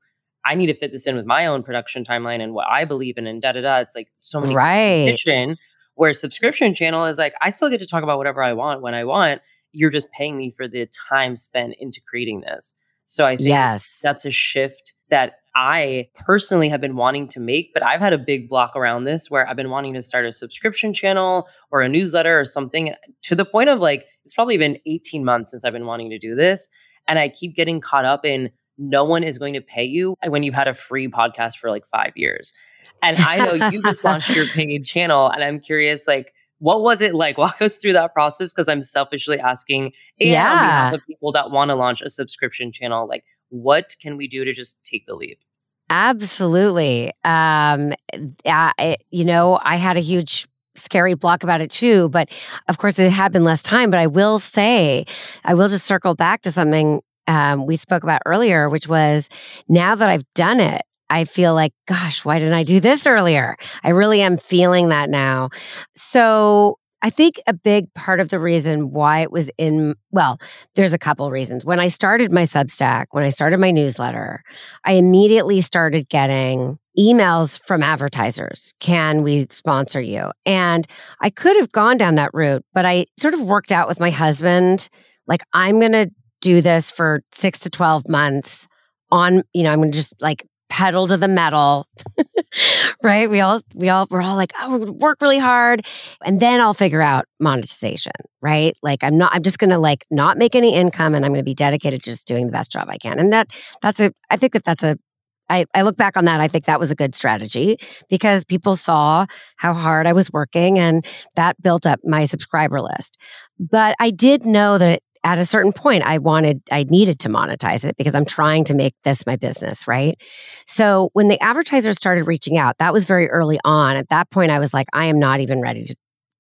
I need to fit this in with my own production timeline and what I believe in and da da da. It's like so many right. Where subscription channel is like, I still get to talk about whatever I want when I want. You're just paying me for the time spent into creating this. So I think yes. that's a shift that I personally have been wanting to make, but I've had a big block around this where I've been wanting to start a subscription channel or a newsletter or something to the point of like, it's probably been 18 months since I've been wanting to do this. And I keep getting caught up in no one is going to pay you when you've had a free podcast for like five years. And I know you just launched your paid channel, and I'm curious, like, what was it like? Walk us through that process because I'm selfishly asking, yeah, on behalf of people that want to launch a subscription channel, like, what can we do to just take the leap? Absolutely. Um, you know, I had a huge scary block about it too, but of course it had been less time. But I will say, I will just circle back to something um, we spoke about earlier, which was now that I've done it, I feel like, gosh, why didn't I do this earlier? I really am feeling that now. So I think a big part of the reason why it was in, well, there's a couple reasons. When I started my Substack, when I started my newsletter, I immediately started getting emails from advertisers. Can we sponsor you? And I could have gone down that route, but I sort of worked out with my husband like, I'm going to do this for six to 12 months on, you know, I'm going to just like pedal to the metal right we all we all we're all like oh work really hard and then i'll figure out monetization right like i'm not i'm just gonna like not make any income and i'm gonna be dedicated to just doing the best job i can and that that's a i think that that's a I, I look back on that. I think that was a good strategy because people saw how hard I was working and that built up my subscriber list. But I did know that at a certain point i wanted i needed to monetize it because i'm trying to make this my business right? So when the advertisers started reaching out that was very early on. At that point i was like i am not even ready to,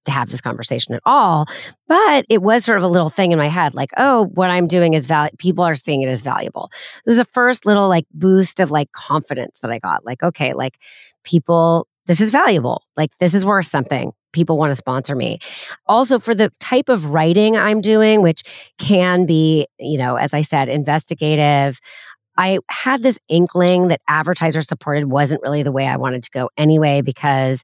to have this conversation at all. But it was sort of a little thing in my head like oh what i'm doing is valuable people are seeing it as valuable. It was the first little like boost of like confidence that i got like okay like people this is valuable. Like this is worth something people want to sponsor me. Also, for the type of writing I'm doing, which can be, you know, as I said, investigative. I had this inkling that advertiser supported wasn't really the way I wanted to go anyway, because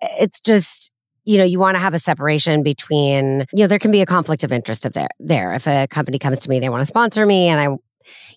it's just, you know, you want to have a separation between, you know, there can be a conflict of interest of there there. If a company comes to me, they want to sponsor me and I,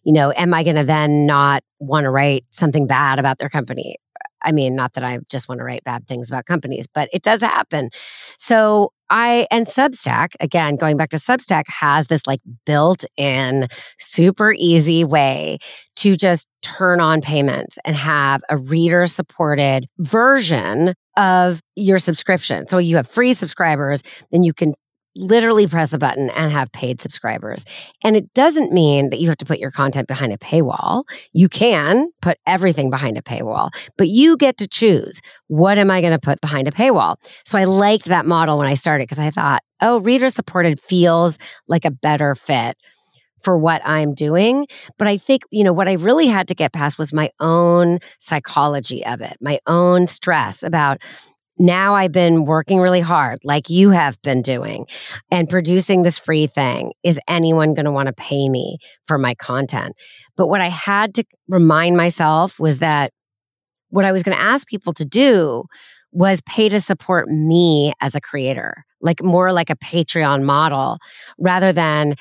you know, am I going to then not want to write something bad about their company? I mean, not that I just want to write bad things about companies, but it does happen. So I, and Substack, again, going back to Substack, has this like built in super easy way to just turn on payments and have a reader supported version of your subscription. So you have free subscribers, then you can literally press a button and have paid subscribers. And it doesn't mean that you have to put your content behind a paywall. You can put everything behind a paywall, but you get to choose what am I going to put behind a paywall. So I liked that model when I started because I thought, oh, reader supported feels like a better fit for what I'm doing. But I think, you know, what I really had to get past was my own psychology of it, my own stress about now I've been working really hard, like you have been doing, and producing this free thing. Is anyone going to want to pay me for my content? But what I had to remind myself was that what I was going to ask people to do was pay to support me as a creator, like more like a Patreon model rather than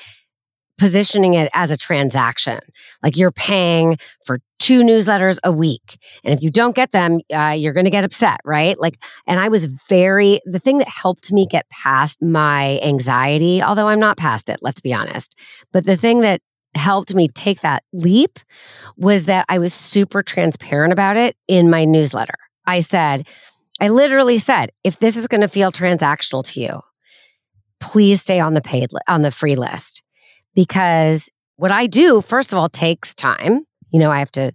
positioning it as a transaction. Like you're paying for two newsletters a week. And if you don't get them, uh, you're going to get upset, right? Like, and I was very, the thing that helped me get past my anxiety, although I'm not past it, let's be honest, but the thing that helped me take that leap was that I was super transparent about it in my newsletter. I said, I literally said, if this is going to feel transactional to you, please stay on the paid li- on the free list because what I do, first of all, takes time. You know, I have to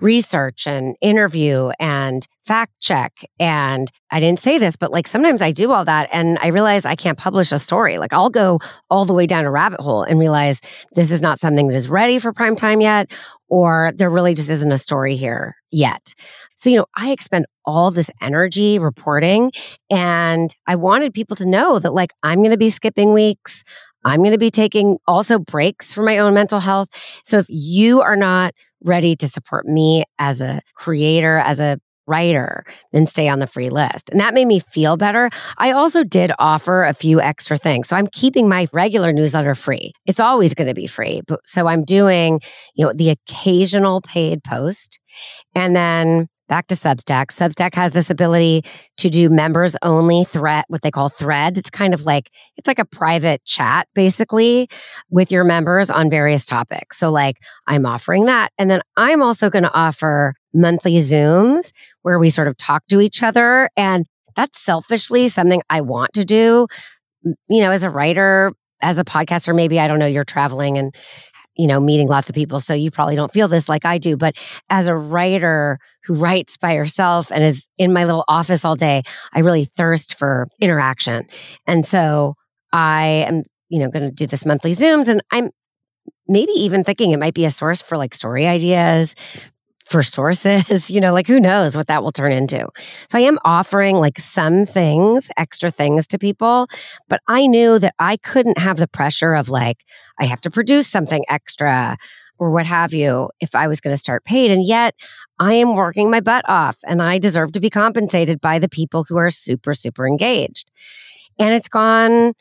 research and interview and fact check. And I didn't say this, but like sometimes I do all that and I realize I can't publish a story. Like I'll go all the way down a rabbit hole and realize this is not something that is ready for prime time yet, or there really just isn't a story here yet. So, you know, I expend all this energy reporting and I wanted people to know that like I'm going to be skipping weeks. I'm going to be taking also breaks for my own mental health. So if you are not ready to support me as a creator, as a writer, then stay on the free list. And that made me feel better. I also did offer a few extra things. So I'm keeping my regular newsletter free. It's always going to be free. But so I'm doing, you know, the occasional paid post and then back to Substack. Substack has this ability to do members only thread, what they call threads. It's kind of like, it's like a private chat basically with your members on various topics. So like I'm offering that. And then I'm also going to offer monthly Zooms where we sort of talk to each other. And that's selfishly something I want to do. You know, as a writer, as a podcaster, maybe I don't know, you're traveling and you know, meeting lots of people. So you probably don't feel this like I do. But as a writer who writes by herself and is in my little office all day, I really thirst for interaction. And so I am, you know, going to do this monthly Zooms and I'm maybe even thinking it might be a source for like story ideas, for sources, you know, like who knows what that will turn into. So I am offering like some things, extra things to people, but I knew that I couldn't have the pressure of like, I have to produce something extra or what have you if I was going to start paid. And yet I am working my butt off and I deserve to be compensated by the people who are super, super engaged. And it's gone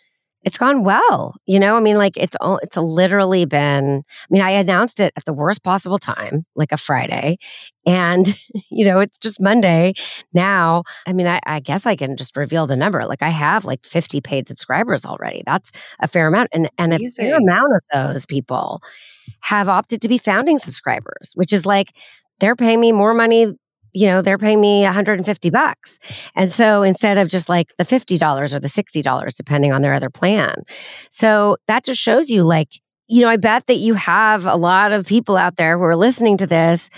it's gone well. You know, I mean, like it's all, it's literally been, I mean, I announced it at the worst possible time, like a Friday. And, you know, it's just Monday now. I mean, I, I guess I can just reveal the number. Like I have like 50 paid subscribers already. That's a fair amount. And, and a fair amount of those people have opted to be founding subscribers, which is like, they're paying me more money you know, they're paying me 150 bucks. And so instead of just like the $50 or the $60, depending on their other plan. So that just shows you like, you know, I bet that you have a lot of people out there who are listening to this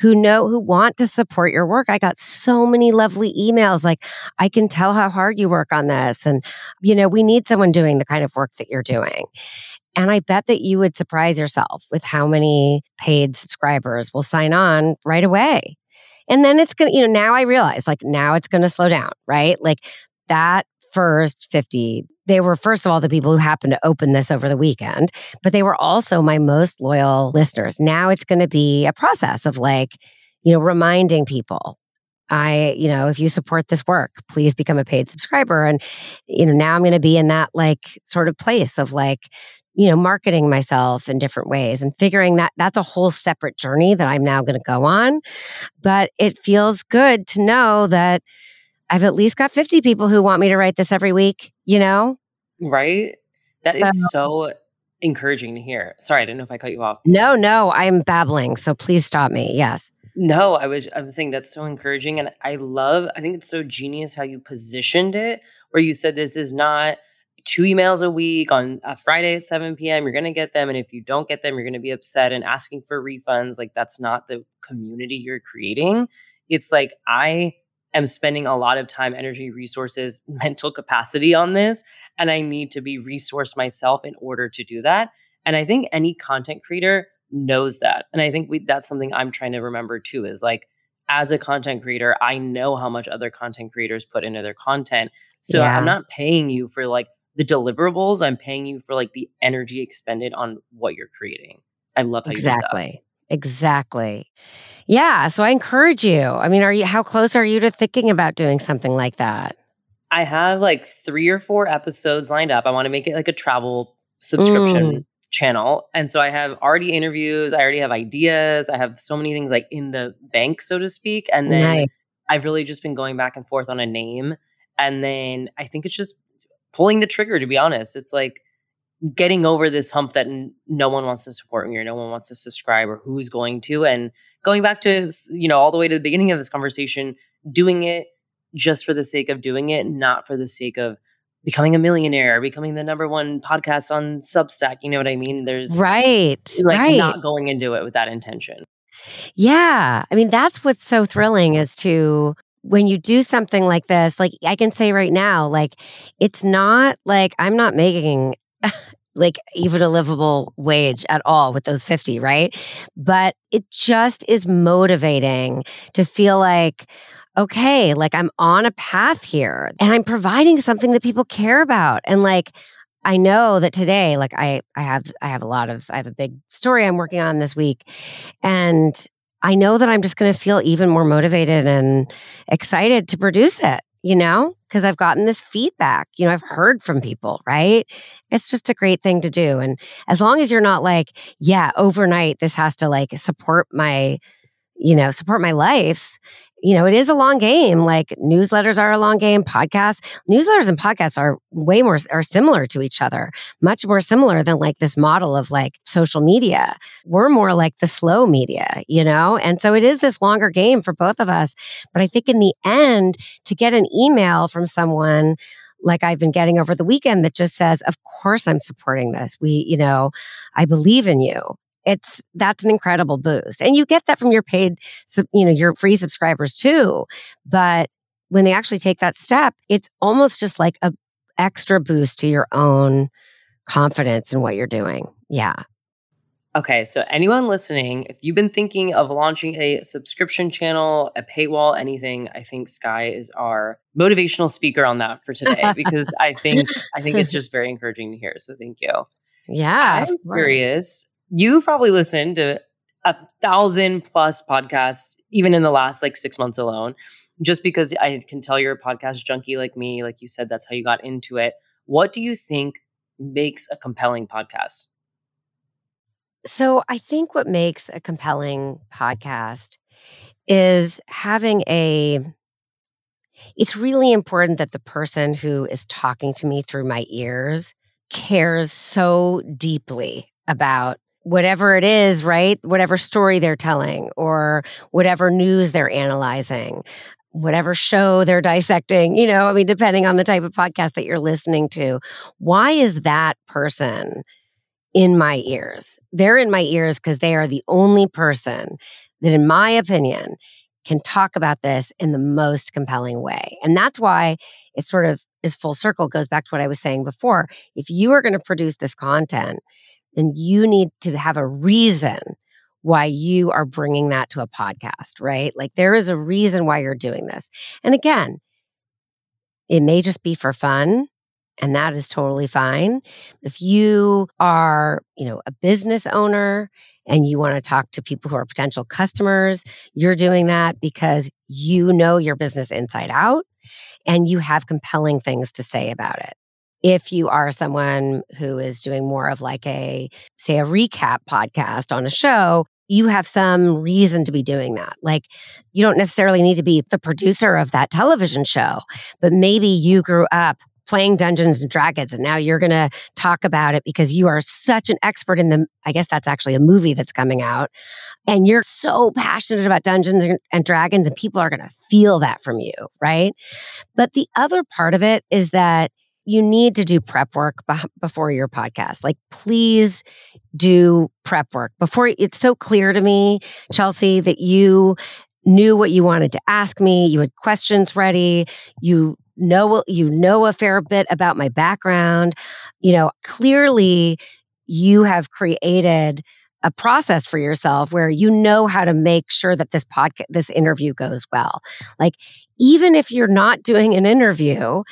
who know, who want to support your work. I got so many lovely emails like, I can tell how hard you work on this. And, you know, we need someone doing the kind of work that you're doing. And I bet that you would surprise yourself with how many paid subscribers will sign on right away. And then it's going to, you know, now I realize like now it's going to slow down, right? Like that first 50, they were, first of all, the people who happened to open this over the weekend, but they were also my most loyal listeners. Now it's going to be a process of like, you know, reminding people I, you know, if you support this work, please become a paid subscriber. And, you know, now I'm going to be in that like sort of place of like, you know, marketing myself in different ways and figuring that that's a whole separate journey that I'm now going to go on. But it feels good to know that I've at least got 50 people who want me to write this every week, you know? Right? That is so encouraging to hear. Sorry, I didn't know if I cut you off. No, no, I'm babbling. So please stop me. Yes. No, I was I was saying that's so encouraging and I love I think it's so genius how you positioned it where you said this is not two emails a week on a Friday at 7 p.m. You're going to get them. And if you don't get them, you're going to be upset and asking for refunds. Like, that's not the community you're creating. It's like, I am spending a lot of time, energy, resources, mental capacity on this. And I need to be resourced myself in order to do that. And I think any content creator knows that. And I think we, that's something I'm trying to remember too is like, as a content creator, I know how much other content creators put into their content. So yeah. I'm not paying you for like the deliverables. I'm paying you for like the energy expended on what you're creating. I love how exactly. Exactly. Yeah. So I encourage you. I mean, are you, how close are you to thinking about doing something like that? I have like three or four episodes lined up. I want to make it like a travel subscription mm. channel. And so I have already interviews. I already have ideas. I have so many things like in the bank, so to speak. And then nice. I've really just been going back and forth on a name. And then I think it's just pulling the trigger, to be honest. It's like, getting over this hump that n- no one wants to support me or no one wants to subscribe or who's going to and going back to you know all the way to the beginning of this conversation doing it just for the sake of doing it not for the sake of becoming a millionaire or becoming the number one podcast on substack you know what i mean there's right like right. not going into it with that intention yeah i mean that's what's so thrilling is to when you do something like this, like I can say right now, like it's not like I'm not making like even a livable wage at all with those 50, right? But it just is motivating to feel like, okay, like I'm on a path here and I'm providing something that people care about. And like, I know that today, like I, I have, I have a lot of, I have a big story I'm working on this week and I know that I'm just going to feel even more motivated and excited to produce it you know, because I've gotten this feedback. You know, I've heard from people, right? It's just a great thing to do. And as long as you're not like, yeah, overnight, this has to like support my, you know, support my life, you know, it is a long game. Like newsletters are a long game. Podcasts, newsletters and podcasts are way more, are similar to each other, much more similar than like this model of like social media. We're more like the slow media, you know? And so it is this longer game for both of us. But I think in the end, to get an email from someone, like I've been getting over the weekend that just says, Of course I'm supporting this. We, you know, I believe in you it's that's an incredible boost. And you get that from your paid you know your free subscribers too. But when they actually take that step it's almost just like a extra boost to your own confidence in what you're doing. Yeah. Okay so anyone listening if you've been thinking of launching a subscription channel a paywall anything i think Skye is our motivational speaker on that for today because i think i think it's just very encouraging to hear so thank you. Yeah i'm curious you've probably listened to a thousand plus podcasts, even in the last like six months alone, just because I can tell you're a podcast junkie like me. Like you said, that's how you got into it. What do you think makes a compelling podcast? So I think what makes a compelling podcast is having a it's really important that the person who is talking to me through my ears cares so deeply about whatever it is, right? Whatever story they're telling or whatever news they're analyzing, whatever show they're dissecting, you know, I mean, depending on the type of podcast that you're listening to. Why is that person in my ears? They're in my ears because they are the only person that, in my opinion, can talk about this in the most compelling way. And that's why it sort of is full circle, goes back to what I was saying before. If you are going to produce this content, then you need to have a reason why you are bringing that to a podcast, right? Like there is a reason why you're doing this. And again, it may just be for fun, and that is totally fine. If you are, you know, a business owner and you want to talk to people who are potential customers, you're doing that because you know your business inside out and you have compelling things to say about it. If you are someone who is doing more of like a, say, a recap podcast on a show, you have some reason to be doing that. Like, you don't necessarily need to be the producer of that television show, but maybe you grew up playing Dungeons and Dragons and now you're going to talk about it because you are such an expert in the I guess that's actually a movie that's coming out and you're so passionate about Dungeons and Dragons and people are going to feel that from you, right? But the other part of it is that you need to do prep work before your podcast. Like, please do prep work before it's so clear to me, Chelsea, that you knew what you wanted to ask me. You had questions ready. You know you know a fair bit about my background you know clearly you have created a process for yourself where you know how to make sure that this podcast this interview goes well like even if you're not doing an interview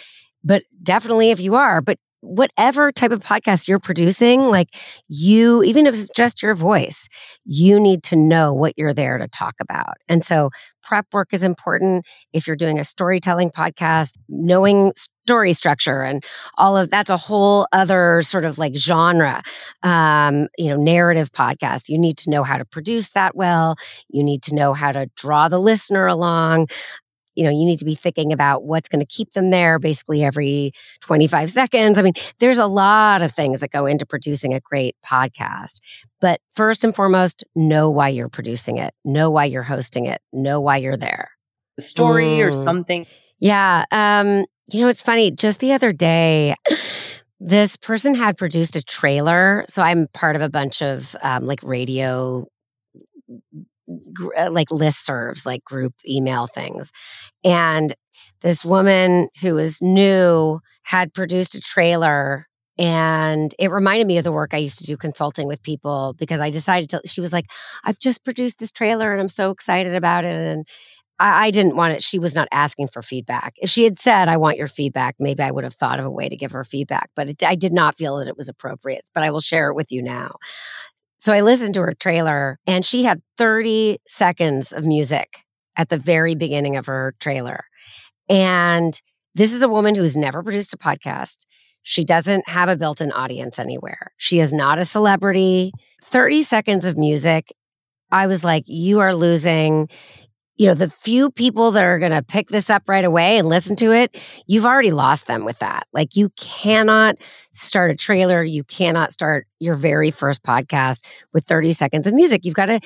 but definitely if you are but whatever type of podcast you're producing, like you, even if it's just your voice, you need to know what you're there to talk about. And so prep work is important. If you're doing a storytelling podcast, knowing story structure and all of that's a whole other sort of like genre um, you know narrative podcast you need to know how to produce that well you need to know how to draw the listener along you know, you need to be thinking about what's going to keep them there basically every 25 seconds. I mean, there's a lot of things that go into producing a great podcast. But first and foremost, know why you're producing it, know why you're hosting it, know why you're there. A story mm. or something. Yeah. Um, you know, it's funny. Just the other day, this person had produced a trailer. So I'm part of a bunch of um, like radio uh, like listservs, like group email things. And this woman who was new had produced a trailer and it reminded me of the work I used to do consulting with people because I decided to, she was like, I've just produced this trailer and I'm so excited about it. And I, I, didn't want it. She was not asking for feedback. If she had said, I want your feedback, maybe I would have thought of a way to give her feedback, but it, I did not feel that it was appropriate. But I will share it with you now. So I listened to her trailer and she had 30 seconds of music at the very beginning of her trailer. And this is a woman who's never produced a podcast. She doesn't have a built in audience anywhere. She is not a celebrity. 30 seconds of music. I was like, you are losing you know, the few people that are going to pick this up right away and listen to it, you've already lost them with that. Like, you cannot start a trailer. You cannot start your very first podcast with 30 seconds of music. You've got to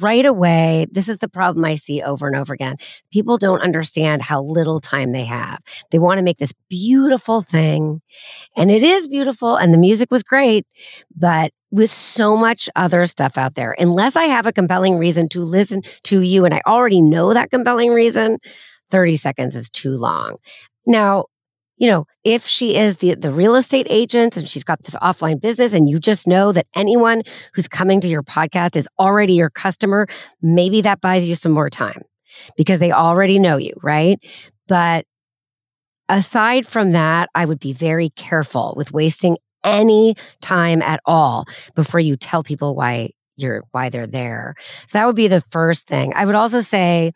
right away. This is the problem I see over and over again. People don't understand how little time they have. They want to make this beautiful thing, and it is beautiful, and the music was great, but with so much other stuff out there. Unless I have a compelling reason to listen to you and I already know that compelling reason, 30 seconds is too long. Now, you know, if she is the the real estate agent and she's got this offline business and you just know that anyone who's coming to your podcast is already your customer, maybe that buys you some more time because they already know you, right? But aside from that, I would be very careful with wasting any time at all before you tell people why you're why they're there. So that would be the first thing. I would also say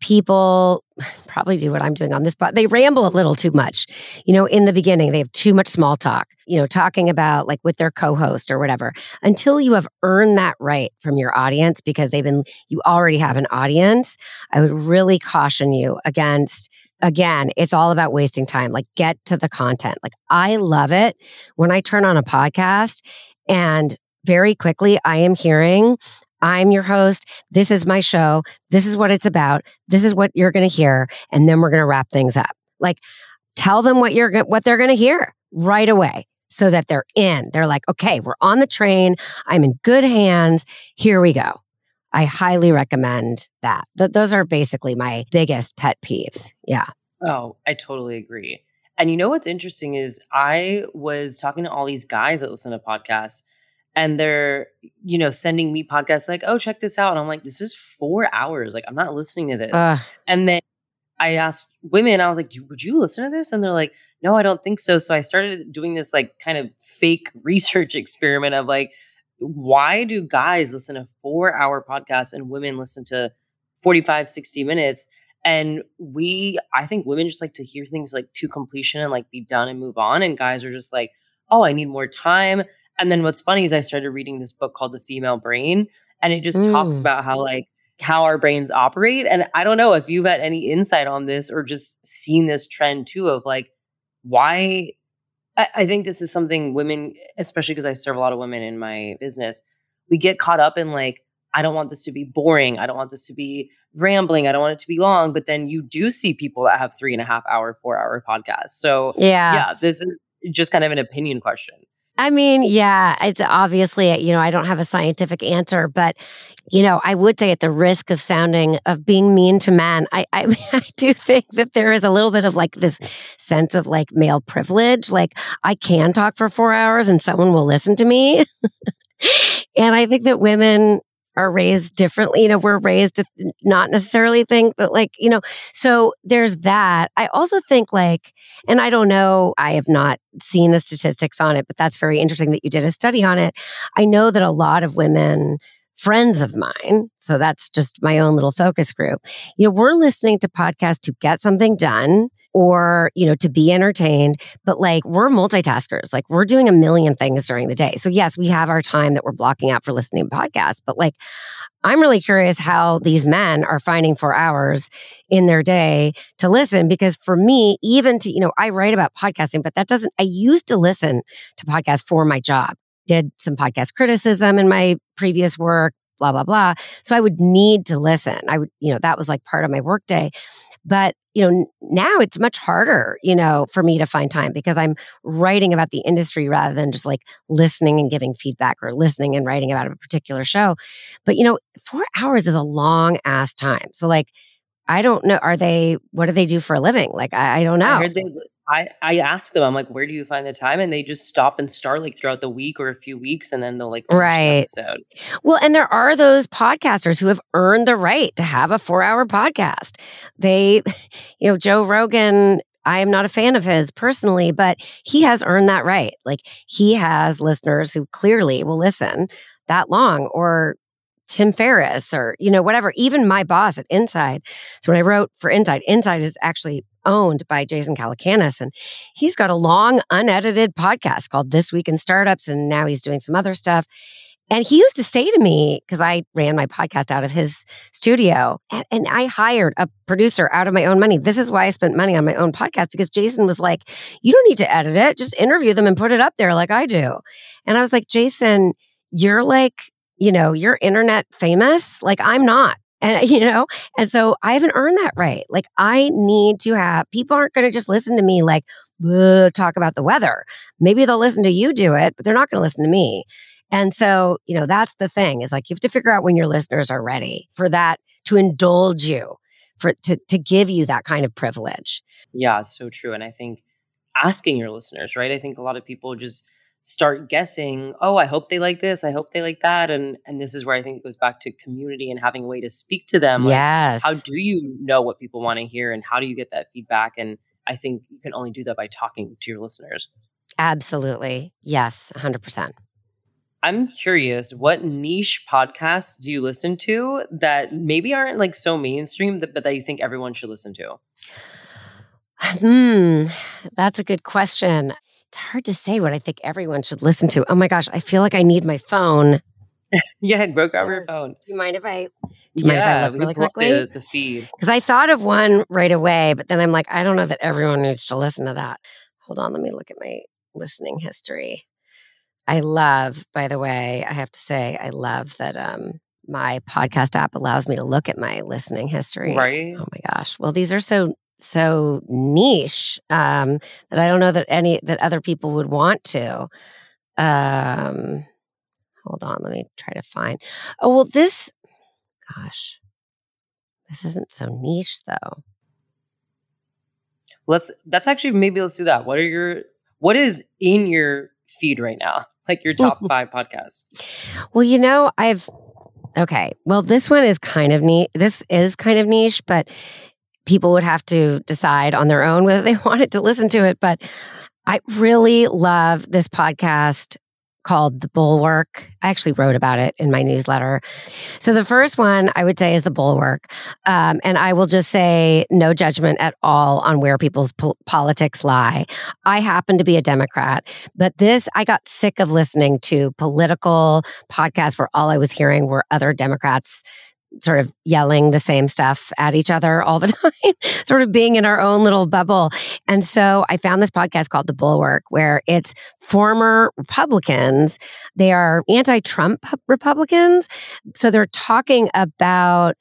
people probably do what I'm doing on this, but they ramble a little too much. You know, in the beginning, they have too much small talk, you know, talking about like with their co host or whatever, until you have earned that right from your audience because they've been, you already have an audience. I would really caution you against again, it's all about wasting time. Like, get to the content. Like, I love it when I turn on a podcast and very quickly I am hearing, I'm your host. This is my show. This is what it's about. This is what you're going to hear. And then we're going to wrap things up. Like, tell them what you're, what they're going to hear right away so that they're in. They're like, okay, we're on the train. I'm in good hands. Here we go. I highly recommend that. Th- those are basically my biggest pet peeves. Yeah. Oh, I totally agree. And you know what's interesting is I was talking to all these guys that listen to podcasts and they're, you know, sending me podcasts like, oh, check this out. And I'm like, this is four hours. Like, I'm not listening to this. Uh, and then I asked women, I was like, would you listen to this? And they're like, no, I don't think so. So I started doing this like kind of fake research experiment of like, why do guys listen to four hour podcasts and women listen to 45, 60 minutes? And we, I think women just like to hear things like to completion and like be done and move on. And guys are just like, oh, I need more time. And then what's funny is I started reading this book called The Female Brain, and it just mm. talks about how like how our brains operate. And I don't know if you've had any insight on this or just seen this trend too of like why I, I think this is something women, especially because I serve a lot of women in my business, we get caught up in like, I don't want this to be boring. I don't want this to be rambling. I don't want it to be long. But then you do see people that have three and a half hour, four hour podcasts. So yeah, yeah, this is just kind of an opinion question. I mean, yeah, it's obviously, you know, I don't have a scientific answer, but, you know, I would say at the risk of sounding, of being mean to men, I, I, I do think that there is a little bit of like this sense of like male privilege. Like I can talk for four hours and someone will listen to me. and I think that women are raised differently. You know, we're raised to not necessarily think, but like, you know, so there's that. I also think like, and I don't know, I have not seen the statistics on it, but that's very interesting that you did a study on it. I know that a lot of women, friends of mine, so that's just my own little focus group, you know, we're listening to podcasts to get something done or, you know, to be entertained. But like we're multitaskers, like we're doing a million things during the day. So, yes, we have our time that we're blocking out for listening to podcasts. But like, I'm really curious how these men are finding four hours in their day to listen. Because for me, even to, you know, I write about podcasting, but that doesn't, I used to listen to podcasts for my job did some podcast criticism in my previous work, blah, blah, blah. So I would need to listen. I would, you know, that was like part of my workday. But you know, now it's much harder, you know, for me to find time because I'm writing about the industry rather than just like listening and giving feedback or listening and writing about a particular show. But, you know, four hours is a long ass time. So, like, I don't know. Are they, what do they do for a living? Like, I, I don't know. I, they, I, I ask them, I'm like, where do you find the time? And they just stop and start like throughout the week or a few weeks and then they'll like, right. Well, and there are those podcasters who have earned the right to have a four hour podcast. They, you know, Joe Rogan, I am not a fan of his personally, but he has earned that right. Like he has listeners who clearly will listen that long or Tim Ferriss or, you know, whatever, even my boss at Inside. So when I wrote for Inside, Inside is actually owned by Jason Calacanis. And he's got a long, unedited podcast called This Week in Startups. And now he's doing some other stuff. And he used to say to me, because I ran my podcast out of his studio, and, and, I hired a producer out of my own money. This is why I spent money on my own podcast, because Jason was like, You don't need to edit it, just interview them and put it up there like I do. And I was like, Jason, you're like, you know, you're internet famous. Like I'm not. And, you know, and so I haven't earned that right. Like I need to have, people aren't going to just listen to me like, talk about the weather. Maybe they'll listen to you do it, but they're not going to listen to me. And so, you know, that's the thing is like you have to figure out when your listeners are ready for that to indulge you, for to to give you that kind of privilege. Yeah, so true. And I think asking your listeners, right? I think a lot of people just start guessing oh i hope they like this i hope they like that and and this is where i think it goes back to community and having a way to speak to them yes like, how do you know what people want to hear and how do you get that feedback and i think you can only do that by talking to your listeners. Absolutely. Yes 100% i'm curious what niche podcasts do you listen to that maybe aren't like so mainstream but that you think everyone should listen to? Hmm, that's a good question it's hard to say what I think everyone should listen to. Oh my gosh, I feel like I need my phone. yeah, broke grab your phone. Do you mind if I? Do you yeah, mind if I look really quickly? The, the feed because I thought of one right away, but then I'm like, I don't know that everyone needs to listen to that. Hold on, let me look at my listening history. I love, by the way, I have to say, I love that um, my podcast app allows me to look at my listening history. Right. Oh my gosh. Well, these are so so niche um, that I don't know that any that other people would want to. Um, hold on, let me try to find. Oh well, this, gosh, this isn't so niche though. Let's. That's actually maybe let's do that. What are your what is in your feed right now? Like your top five podcasts. Well, you know, I've okay. Well, this one is kind of neat. This is kind of niche, but people would have to decide on their own whether they wanted to listen to it. But I really love this podcast called The Bulwark. I actually wrote about it in my newsletter. So the first one I would say is The Bulwark. Um, and I will just say no judgment at all on where people's po- politics lie. I happen to be a Democrat, but this, I got sick of listening to political podcasts where all I was hearing were other Democrats sort of yelling the same stuff at each other all the time, sort of being in our own little bubble. And so I found this podcast called The Bulwark, where it's former Republicans. They are anti Trump Republicans. So they're talking about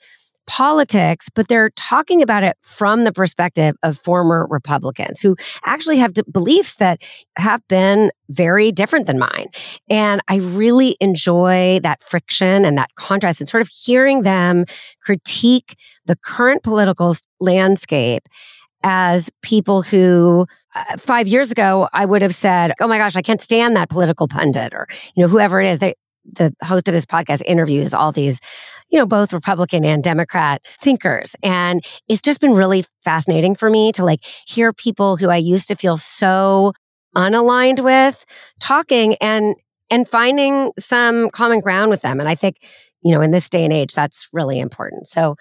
politics, but they're talking about it from the perspective of former Republicans who actually have beliefs that have been very different than mine. And I really enjoy that friction and that contrast and sort of hearing them critique the current political landscape as people who uh, five years ago I would have said, "Oh my gosh, I can't stand that political pundit," or you know whoever it is. They the host of this podcast interviews all these, you know, both Republican and Democrat thinkers. And it's just been really fascinating for me to like hear people who I used to feel so unaligned with talking and and finding some common ground with them. And I think, you know, in this day and age, that's really important. So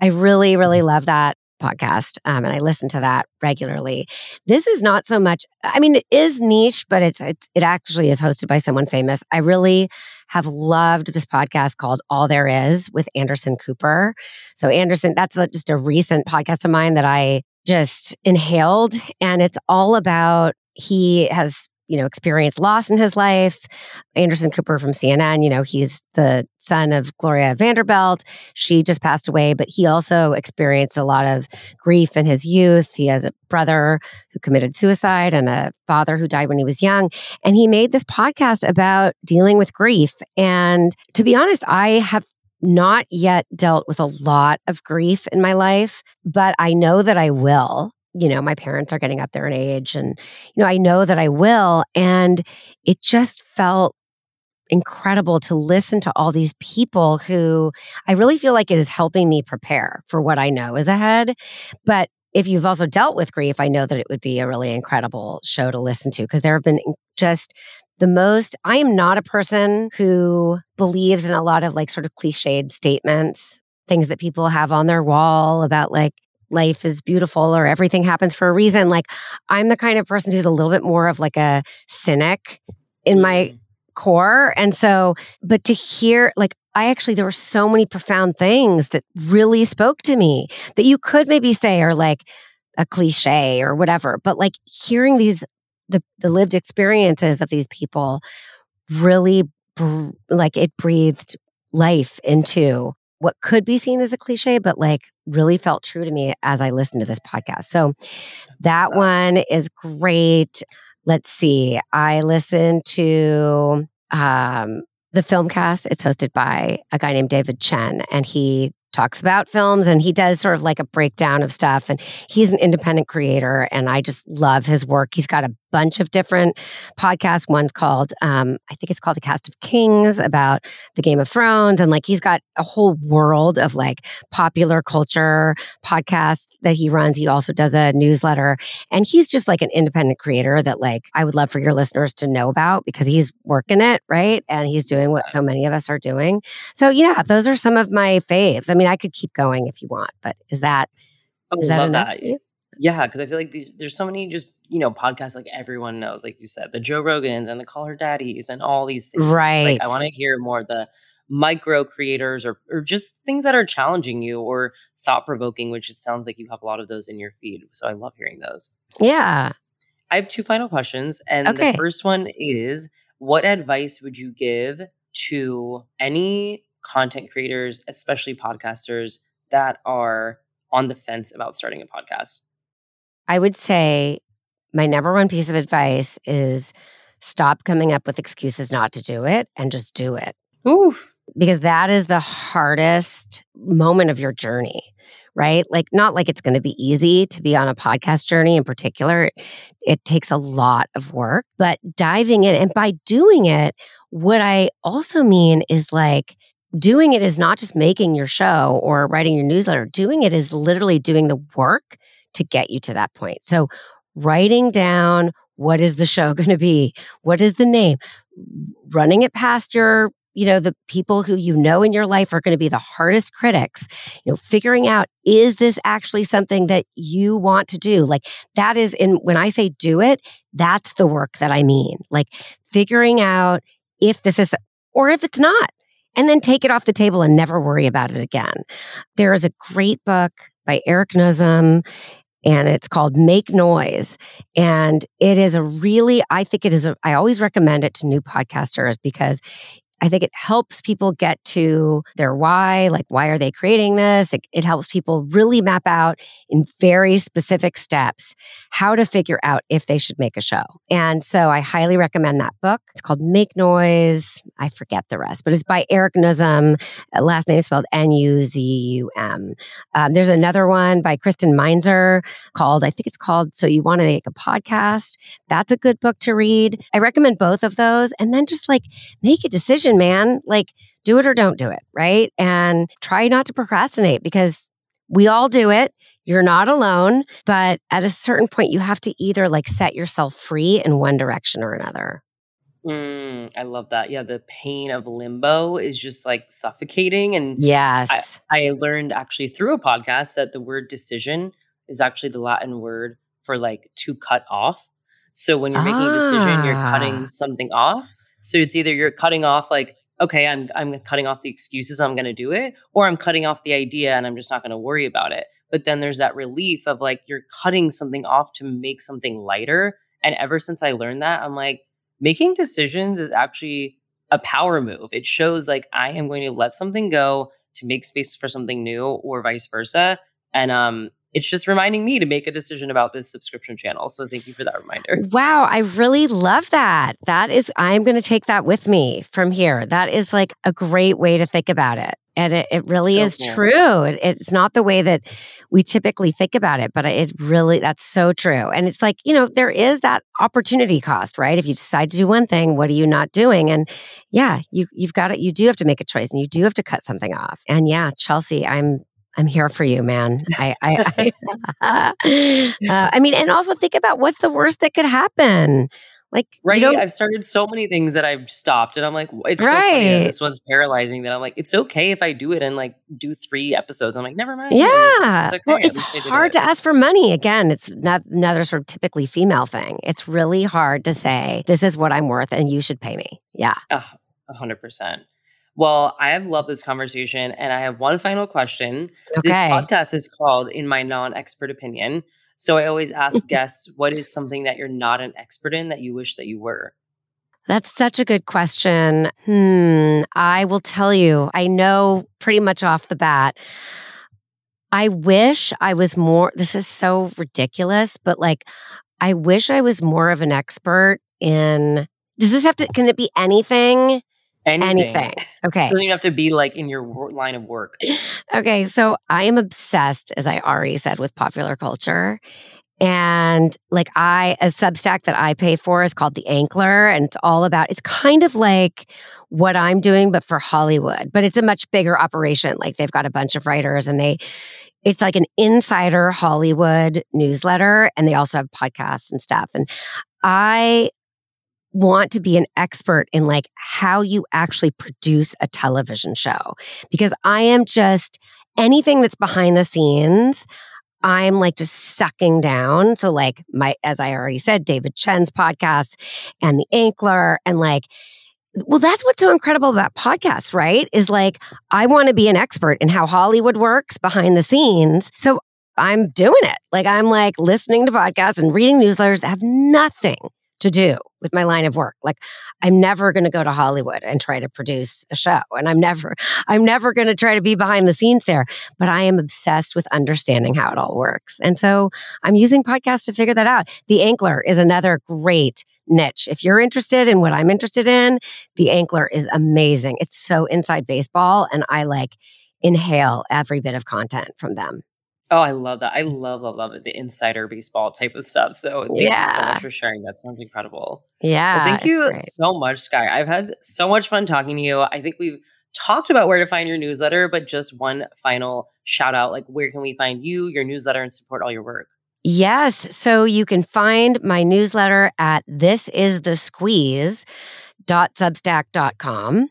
I really, really love that podcast um, and i listen to that regularly. This is not so much i mean it is niche but it's, it's it actually is hosted by someone famous. I really have loved this podcast called all there is with anderson cooper. So anderson that's a, just a recent podcast of mine that i just inhaled and it's all about he has you know, experienced loss in his life. Anderson Cooper from CNN, you know, he's the son of Gloria Vanderbilt. She just passed away, but he also experienced a lot of grief in his youth. He has a brother who committed suicide and a father who died when he was young. And he made this podcast about dealing with grief. And to be honest, I have not yet dealt with a lot of grief in my life, but I know that I will you know, my parents are getting up there in age and, you know, I know that I will. And it just felt incredible to listen to all these people who I really feel like it is helping me prepare for what I know is ahead. But if you've also dealt with grief, I know that it would be a really incredible show to listen to because there have been just the most. I am not a person who believes in a lot of like sort of cliched statements, things that people have on their wall about like, life is beautiful or everything happens for a reason. Like I'm the kind of person who's a little bit more of like a cynic in my mm. core. And so, but to hear like I actually, there were so many profound things that really spoke to me that you could maybe say are like a cliche or whatever. But like hearing these, the, the lived experiences of these people really, br- like it breathed life into what could be seen as a cliche, but like really felt true to me as I listened to this podcast. So that one is great. Let's see. I listened to um, the Filmcast. It's hosted by a guy named David Chen, and he talks about films and he does sort of like a breakdown of stuff. And he's an independent creator, and I just love his work. He's got a bunch of different podcasts. One's called, um, I think it's called the Cast of Kings about the Game of Thrones. And like he's got a whole world of like popular culture podcasts that he runs. He also does a newsletter. And he's just like an independent creator that like I would love for your listeners to know about because he's working it, right? And he's doing what so many of us are doing. So yeah, those are some of my faves. I mean, I could keep going if you want, but is that oh, is that enough? That. Yeah, because I feel like the, there's so many just you know, podcasts like everyone knows, like you said, the Joe Rogans and the Call Her Daddies and all these things. Right. Like, I want to hear more the micro creators or or just things that are challenging you or thought provoking, which it sounds like you have a lot of those in your feed. So I love hearing those. Yeah. I have two final questions. And okay. the first one is what advice would you give to any content creators, especially podcasters, that are on the fence about starting a podcast? I would say my number one piece of advice is stop coming up with excuses not to do it and just do it. Ooh. Because that is the hardest moment of your journey, right? Like, not like it's going to be easy to be on a podcast journey in particular. It, it takes a lot of work, but diving in and by doing it, what I also mean is like, doing it is not just making your show or writing your newsletter. Doing it is literally doing the work to get you to that point. So, writing down What is the show going to be? What is the name? Running it past your you know the people who you know in your life are going to be the hardest critics you know figuring out is this actually something that you want to do like that is in when i say do it that's the work that i mean like figuring out if this is or if it's not and then take it off the table and never worry about it again there is a great book by eric nuzum and it's called Make Noise. And it is a really, I think it is, a, I always recommend it to new podcasters because I think it helps people get to their why, like why are they creating this? It, it, helps people really map out in very specific steps how to figure out if they should make a show. And so I highly recommend that book. It's called Make Noise. I forget the rest, but it's by Eric Nuzum. Uh, last name is spelled N U Z U M. Um, there's another one by Kristen Meinzer called, I think it's called So You Want to Make a Podcast. That's a good book to read. I recommend both of those. And then just like make a decision decision, man. Like, do it or don't do it, right? And try not to procrastinate because we all do it. You're not alone. But at a certain point, you have to either like set yourself free in one direction or another. Mm, I love that. Yeah, the pain of limbo is just like suffocating. And yes, I, I learned actually through a podcast that the word decision is actually the Latin word for like to cut off. So when you're making a decision, you're cutting ah. something off. So it's either you're cutting off like, okay, I'm I'm cutting off the excuses, I'm gonna do it, or I'm cutting off the idea and I'm just not gonna worry about it. But then there's that relief of like you're cutting something off to make something lighter. And ever since I learned that, I'm like, making decisions is actually a power move. It shows like I am going to let something go to make space for something new or vice versa. And um it's just reminding me to make a decision about this subscription channel. So thank you for that reminder. Wow, I really love that. That is, I'm going to take that with me from here. That is like a great way to think about it. And it, it really so is cool. true. It, it's not the way that we typically think about it, but it really, that's so true. And it's like, you know, there is that opportunity cost, right? If you decide to do one thing, what are you not doing? And yeah, you, you've got it. You do have to make a choice and you do have to cut something off. And yeah, Chelsea, I'm I'm here for you, man. I, I, I, uh, I mean, and also think about what's the worst that could happen. Like, right? I've started so many things that I've stopped, and I'm like, it's right. So this one's paralyzing. That I'm like, it's okay if I do it and like do three episodes. I'm like, never mind. Yeah. It's okay. Well, it's hard to ask for money. Again, it's not another sort of typically female thing. It's really hard to say this is what I'm worth, and you should pay me. Yeah. A hundred percent. Well, I have loved this conversation and I have one final question. Okay. This podcast is called In My Non Expert Opinion. So I always ask guests, what is something that you're not an expert in that you wish that you were? That's such a good question. Hmm. I will tell you, I know pretty much off the bat. I wish I was more, this is so ridiculous, but like, I wish I was more of an expert in, does this have to, can it be anything? Anything. Anything. Okay. It doesn't even have to be like in your line of work. Okay. So I am obsessed, as I already said, with popular culture. And like I, a Substack that I pay for is called The Ankler. And it's all about, it's kind of like what I'm doing, but for Hollywood. But it's a much bigger operation. Like they've got a bunch of writers and they, it's like an insider Hollywood newsletter. And they also have podcasts and stuff. And I want to be an expert in like how you actually produce a television show because I am just anything that's behind the scenes. I'm like just sucking down. So, like, my, as I already said, David Chen's podcast and The Ankler, and like, well, that's what's so incredible about podcasts, right? Is like, I want to be an expert in how Hollywood works behind the scenes. So I'm doing it. Like, I'm like listening to podcasts and reading newsletters that have nothing to do with my line of work. Like I'm never going to go to Hollywood and try to produce a show and I'm never I'm never going to try to be behind the scenes there, but I am obsessed with understanding how it all works. And so I'm using podcasts to figure that out. The Ankler is another great niche. If you're interested in what I'm interested in, The Ankler is amazing. It's so inside baseball and I like inhale every bit of content from them. Oh, I love that. I love, love, love it. The insider baseball type of stuff. So thank yeah. you so much for sharing. That sounds incredible. Yeah. Well, thank you so much, Skye. I've had so much fun talking to you. I think we've talked about where to find your newsletter, but just one final shout out like, where can we find you, your newsletter, and support all your work? Yes. So you can find my newsletter at This Is the Squeeze substack.com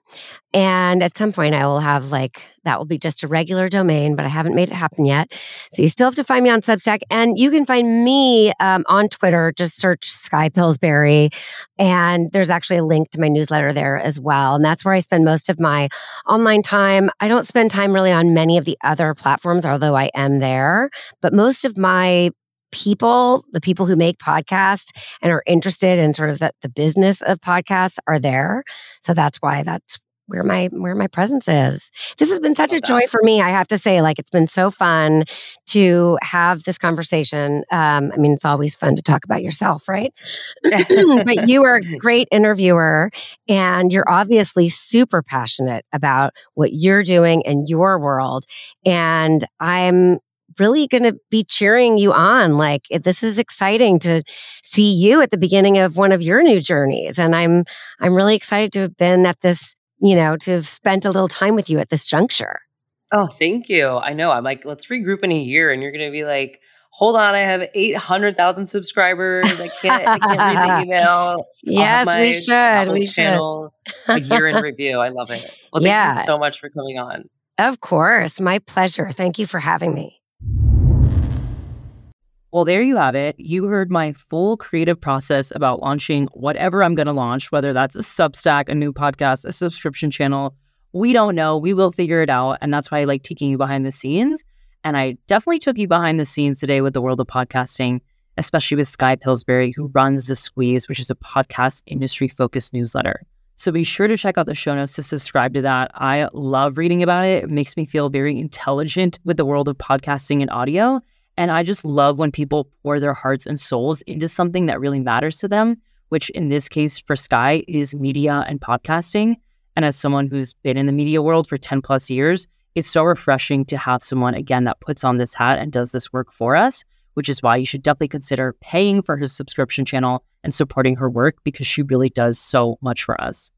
and at some point i will have like that will be just a regular domain but i haven't made it happen yet. So you still have to find me on substack and you can find me um, on twitter. Just search Skye Pillsbury and there's actually a link to my newsletter there as well and that's where i spend most of my online time. I don't spend time really on many of the other platforms although i am there but most of my people, the people who make podcasts and are interested in sort of the, the business of podcasts are there. So that's why that's where my where my presence is. This has been such a joy for me. I have to say, like it's been so fun to have this conversation. Um, I mean, it's always fun to talk about yourself, right? but you are a great interviewer, and you're obviously super passionate about what you're doing in your world. And I'm really going to be cheering you on. Like this is exciting to see you at the beginning of one of your new journeys. And I'm, I'm really excited to have been at this, you know, to have spent a little time with you at this juncture. Oh, thank you. I know. I'm like, let's regroup in a year and you're going to be like, hold on, I have 800,000 subscribers. I can't, I can't read the email. yes, we should. We should. a year in review. I love it. Well, thank yeah. you so much for coming on. Of course. My pleasure. Thank you for having me. Well, there you have it. You heard my full creative process about launching whatever I'm going to launch, whether that's a Substack, a new podcast, a subscription channel. We don't know. We will figure it out. And that's why I like taking you behind the scenes. And I definitely took you behind the scenes today with the world of podcasting, especially with Skye Pillsbury, who runs The Squeeze, which is a podcast industry focused newsletter. So be sure to check out the show notes to subscribe to that. I love reading about it. It makes me feel very intelligent with the world of podcasting and audio. And I just love when people pour their hearts and souls into something that really matters to them, which in this case for Skye is media and podcasting. And as someone who's been in the media world for 10 plus years, it's so refreshing to have someone, again, that puts on this hat and does this work for us, which is why you should definitely consider paying for his subscription channel and supporting her work because she really does so much for us.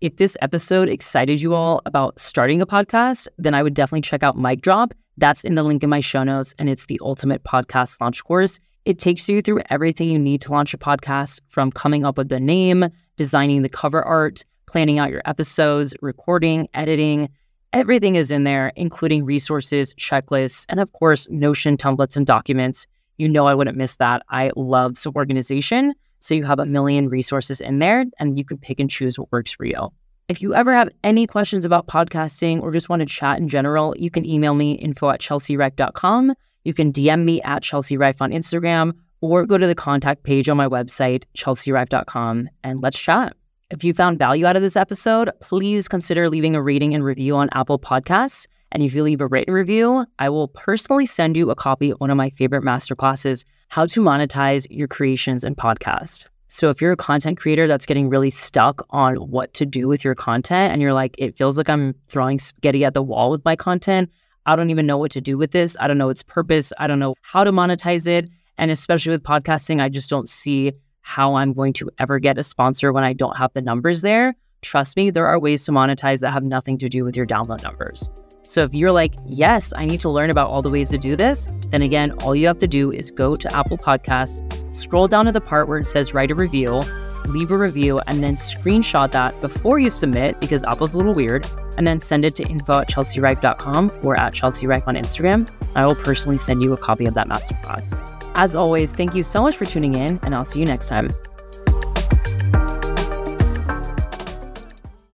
If this episode excited you all about starting a podcast, then I would definitely check out Mic Drop that's in the link in my show notes, and it's the ultimate podcast launch course. It takes you through everything you need to launch a podcast from coming up with the name, designing the cover art, planning out your episodes, recording, editing. Everything is in there, including resources, checklists, and of course, Notion templates and documents. You know, I wouldn't miss that. I love organization. So you have a million resources in there and you can pick and choose what works for you. If you ever have any questions about podcasting or just want to chat in general, you can email me info at chelseariffe.com. You can DM me at Chelsea Riffe on Instagram or go to the contact page on my website, chelseariffe.com, and let's chat. If you found value out of this episode, please consider leaving a rating and review on Apple Podcasts. And if you leave a written review, I will personally send you a copy of one of my favorite masterclasses, How to Monetize Your Creations and Podcast. So if you're a content creator that's getting really stuck on what to do with your content and you're like, it feels like I'm throwing spaghetti at the wall with my content. I don't even know what to do with this. I don't know its purpose. I don't know how to monetize it. And especially with podcasting, I just don't see how I'm going to ever get a sponsor when I don't have the numbers there. Trust me, there are ways to monetize that have nothing to do with your download numbers. So if you're like, yes, I need to learn about all the ways to do this, then again, all you have to do is go to Apple Podcasts, scroll down to the part where it says write a review, leave a review, and then screenshot that before you submit because Apple's a little weird, and then send it to info at chelseariffe.com or at chelseariffe on Instagram. I will personally send you a copy of that masterclass. As always, thank you so much for tuning in, and I'll see you next time.